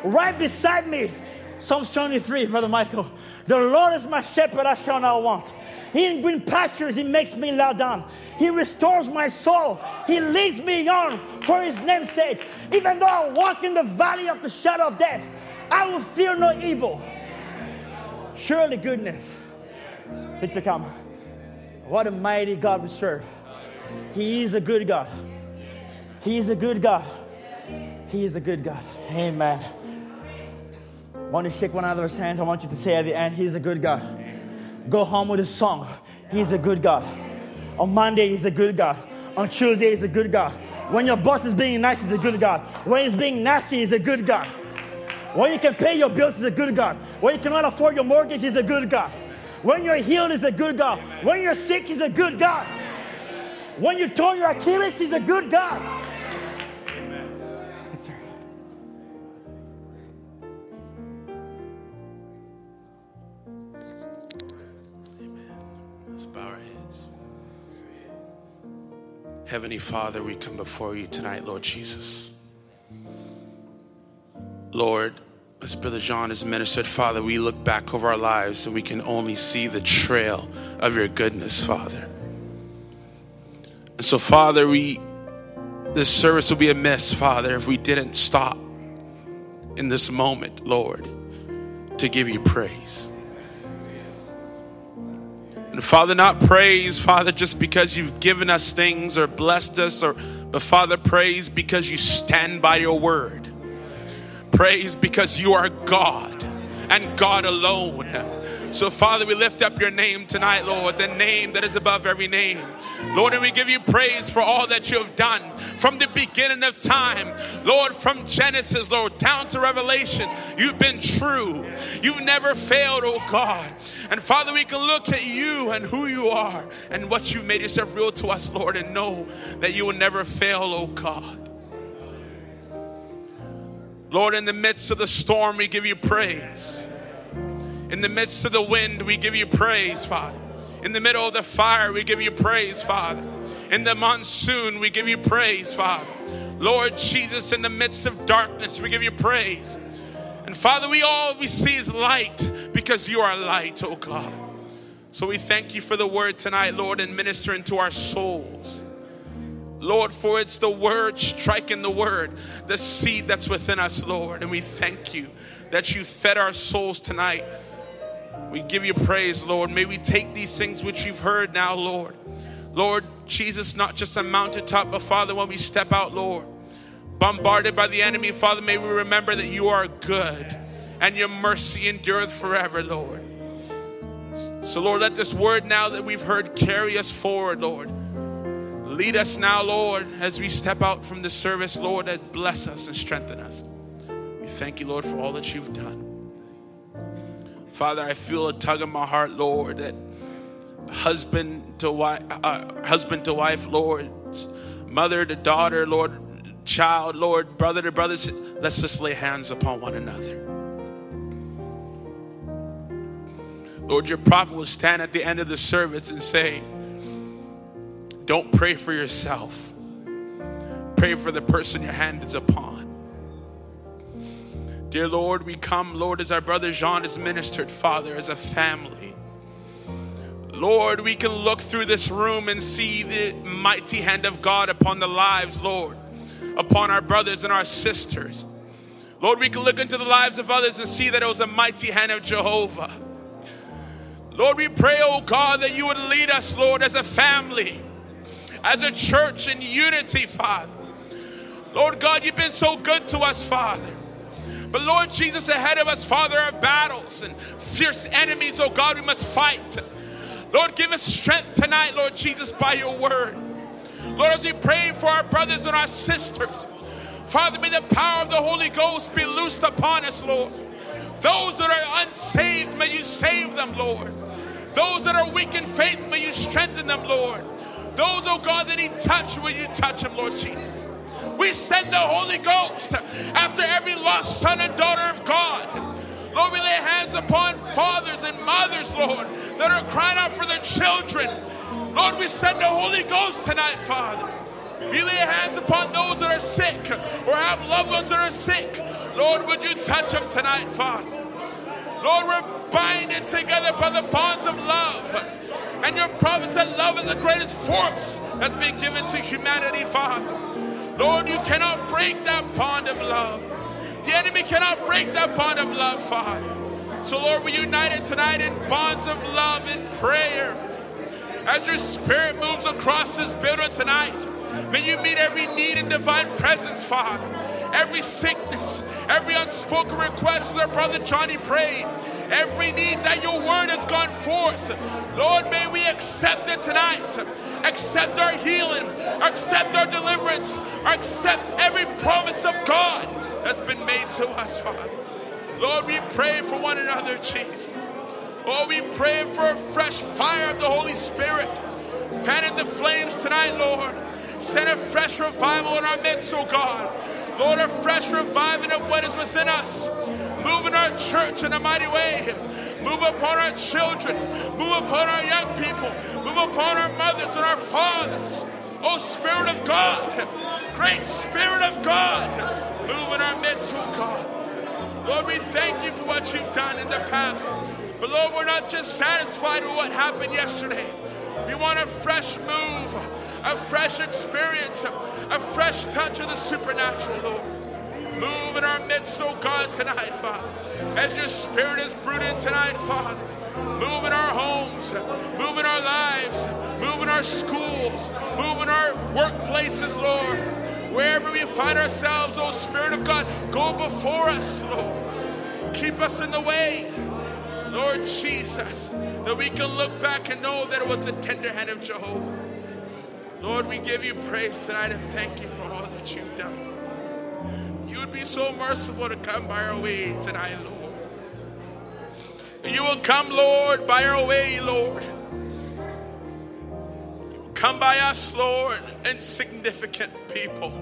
right beside me. Psalms 23, Brother Michael. The Lord is my shepherd, I shall not want. He in green pastures, He makes me lie down. He restores my soul. He leads me on for His name's sake. Even though I walk in the valley of the shadow of death, I will fear no evil. Surely goodness. Victor, come. What a mighty God we serve. He is a good God. He is a good God. He is a good God. Amen. I want to shake one another's hands. I want you to say at the end, He's a good God. Go home with a song. He's a good God. On Monday, He's a good God. On Tuesday, He's a good God. When your boss is being nice, He's a good God. When He's being nasty, He's a good God. When you can pay your bills, He's a good God. When you cannot afford your mortgage, He's a good God. When you're healed, He's a good God. When you're sick, He's a good God. When you torn your Achilles, He's a good God. Heavenly Father, we come before you tonight, Lord Jesus. Lord, as Brother John has ministered, Father, we look back over our lives and we can only see the trail of your goodness, Father. And so, Father, we this service will be amiss, Father, if we didn't stop in this moment, Lord, to give you praise. And Father, not praise, Father, just because you've given us things or blessed us, or but Father, praise because you stand by your word. Praise because you are God and God alone. So, Father, we lift up your name tonight, Lord, the name that is above every name. Lord, and we give you praise for all that you have done from the beginning of time. Lord, from Genesis, Lord, down to Revelations, you've been true. You've never failed, oh God. And Father, we can look at you and who you are and what you've made yourself real to us, Lord, and know that you will never fail, oh God. Lord, in the midst of the storm, we give you praise. In the midst of the wind, we give you praise, Father. In the middle of the fire, we give you praise, Father. In the monsoon, we give you praise, Father. Lord Jesus, in the midst of darkness, we give you praise. And Father, we all we see is light because you are light, oh God. So we thank you for the word tonight, Lord, and ministering to our souls. Lord, for it's the word striking the word, the seed that's within us, Lord. And we thank you that you fed our souls tonight. We give you praise, Lord. May we take these things which you've heard now, Lord. Lord Jesus, not just a mountaintop, but Father, when we step out, Lord, bombarded by the enemy, Father, may we remember that you are good and your mercy endureth forever, Lord. So, Lord, let this word now that we've heard carry us forward, Lord. Lead us now, Lord, as we step out from this service, Lord, that bless us and strengthen us. We thank you, Lord, for all that you've done. Father, I feel a tug in my heart, Lord, that husband to wife, uh, husband to wife, Lord, mother to daughter, Lord, child, Lord, brother to brothers, let's just lay hands upon one another. Lord, your prophet will stand at the end of the service and say, Don't pray for yourself, pray for the person your hand is upon. Dear Lord, we come, Lord, as our brother Jean has ministered, Father, as a family. Lord, we can look through this room and see the mighty hand of God upon the lives, Lord, upon our brothers and our sisters. Lord, we can look into the lives of others and see that it was a mighty hand of Jehovah. Lord, we pray, oh God, that you would lead us, Lord, as a family, as a church in unity, Father. Lord God, you've been so good to us, Father. But Lord Jesus, ahead of us, Father, are battles and fierce enemies, oh God, we must fight. Lord, give us strength tonight, Lord Jesus, by your word. Lord, as we pray for our brothers and our sisters, Father, may the power of the Holy Ghost be loosed upon us, Lord. Those that are unsaved, may you save them, Lord. Those that are weak in faith, may you strengthen them, Lord. Those, oh God, that need touch, will you touch them, Lord Jesus? We send the Holy Ghost after every lost son and daughter of God. Lord, we lay hands upon fathers and mothers, Lord, that are crying out for their children. Lord, we send the Holy Ghost tonight, Father. We lay hands upon those that are sick or have loved ones that are sick. Lord, would you touch them tonight, Father? Lord, we're binding together by the bonds of love. And your promise that love is the greatest force that's been given to humanity, Father. Lord, you cannot break that bond of love. The enemy cannot break that bond of love, Father. So, Lord, we united tonight in bonds of love and prayer. As your spirit moves across this building tonight, may you meet every need in divine presence, Father. Every sickness, every unspoken request, as our brother Johnny prayed, every need that your word has gone forth. Lord, may we accept it tonight. Accept our healing, accept our deliverance, accept every promise of God that's been made to us, Father. Lord, we pray for one another, Jesus. Oh, we pray for a fresh fire of the Holy Spirit. Fan in the flames tonight, Lord. Send a fresh revival in our midst, oh God. Lord, a fresh reviving of what is within us. Move in our church in a mighty way. Move upon our children. Move upon our young people. Move upon our mothers and our fathers. Oh, Spirit of God. Great Spirit of God. Move in our midst, oh God. Lord, we thank you for what you've done in the past. But Lord, we're not just satisfied with what happened yesterday. We want a fresh move, a fresh experience, a fresh touch of the supernatural, Lord. Move in our midst, oh God, tonight, Father. As your spirit is brooding tonight, Father. Move in our homes, move in our lives, move in our schools, move in our workplaces, Lord. Wherever we find ourselves, oh Spirit of God, go before us, Lord. Keep us in the way. Lord Jesus, that we can look back and know that it was the tender hand of Jehovah. Lord, we give you praise tonight and thank you for all that you've done. You would be so merciful to come by our way tonight, Lord. You will come, Lord, by our way, Lord. Come by us, Lord, insignificant people.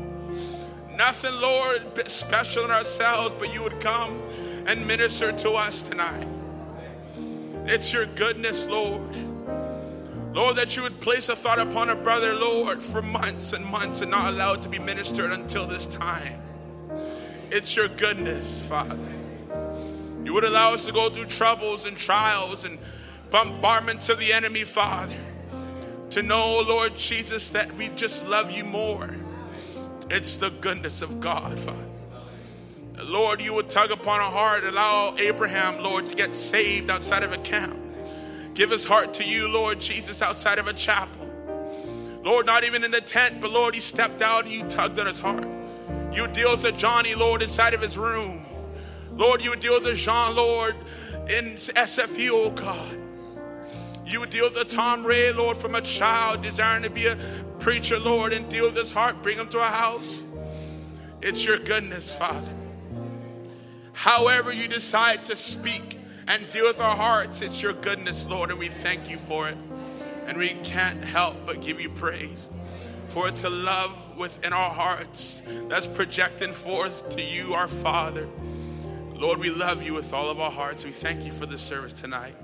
Nothing, Lord, special in ourselves, but you would come and minister to us tonight. It's your goodness, Lord. Lord, that you would place a thought upon a brother, Lord, for months and months and not allow it to be ministered until this time. It's your goodness, Father. You would allow us to go through troubles and trials and bombardments of the enemy, Father. To know, Lord Jesus, that we just love you more. It's the goodness of God, Father. Lord, you would tug upon our heart, allow Abraham, Lord, to get saved outside of a camp. Give his heart to you, Lord Jesus, outside of a chapel. Lord, not even in the tent, but Lord, he stepped out and you tugged on his heart. You deal with Johnny, Lord, inside of his room. Lord, you deal with Jean, Lord, in SFU, oh God. You deal with the Tom Ray, Lord, from a child desiring to be a preacher, Lord, and deal with his heart, bring him to a house. It's your goodness, Father. However, you decide to speak and deal with our hearts, it's your goodness, Lord, and we thank you for it. And we can't help but give you praise for it to love within our hearts that's projecting forth to you, our Father. Lord, we love you with all of our hearts. We thank you for this service tonight.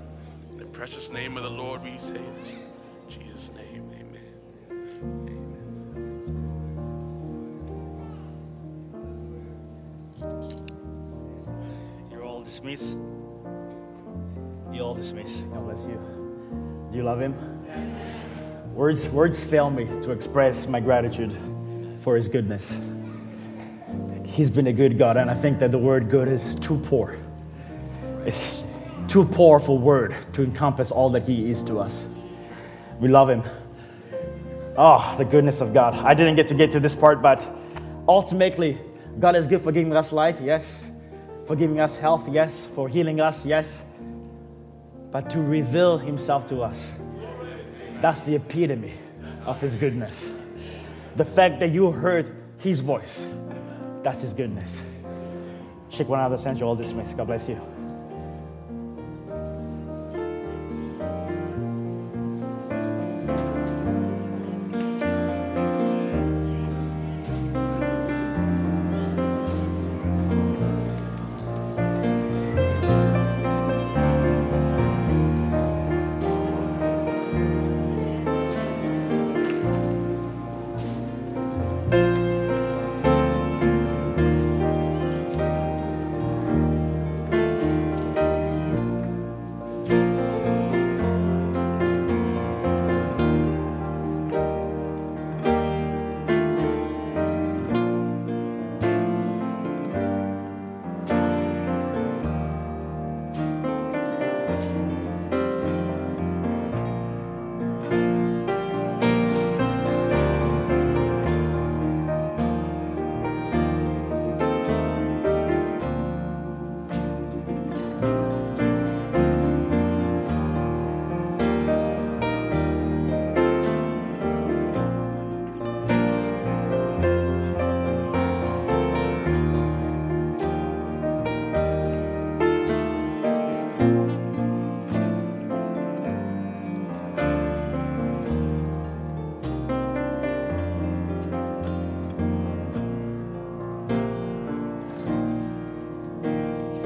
In the precious name of the Lord, we say this. In Jesus' name, amen. You're all dismissed. You all dismissed. God bless you. Do you love him? Words, words fail me to express my gratitude for his goodness. He's been a good God, and I think that the word good is too poor. It's too powerful word to encompass all that he is to us. We love him. Oh, the goodness of God. I didn't get to get to this part, but ultimately, God is good for giving us life, yes. For giving us health, yes. For healing us, yes. But to reveal himself to us. That's the epitome of his goodness. The fact that you heard his voice, that's his goodness. Shake one another's hands, you're all dismissed. God bless you.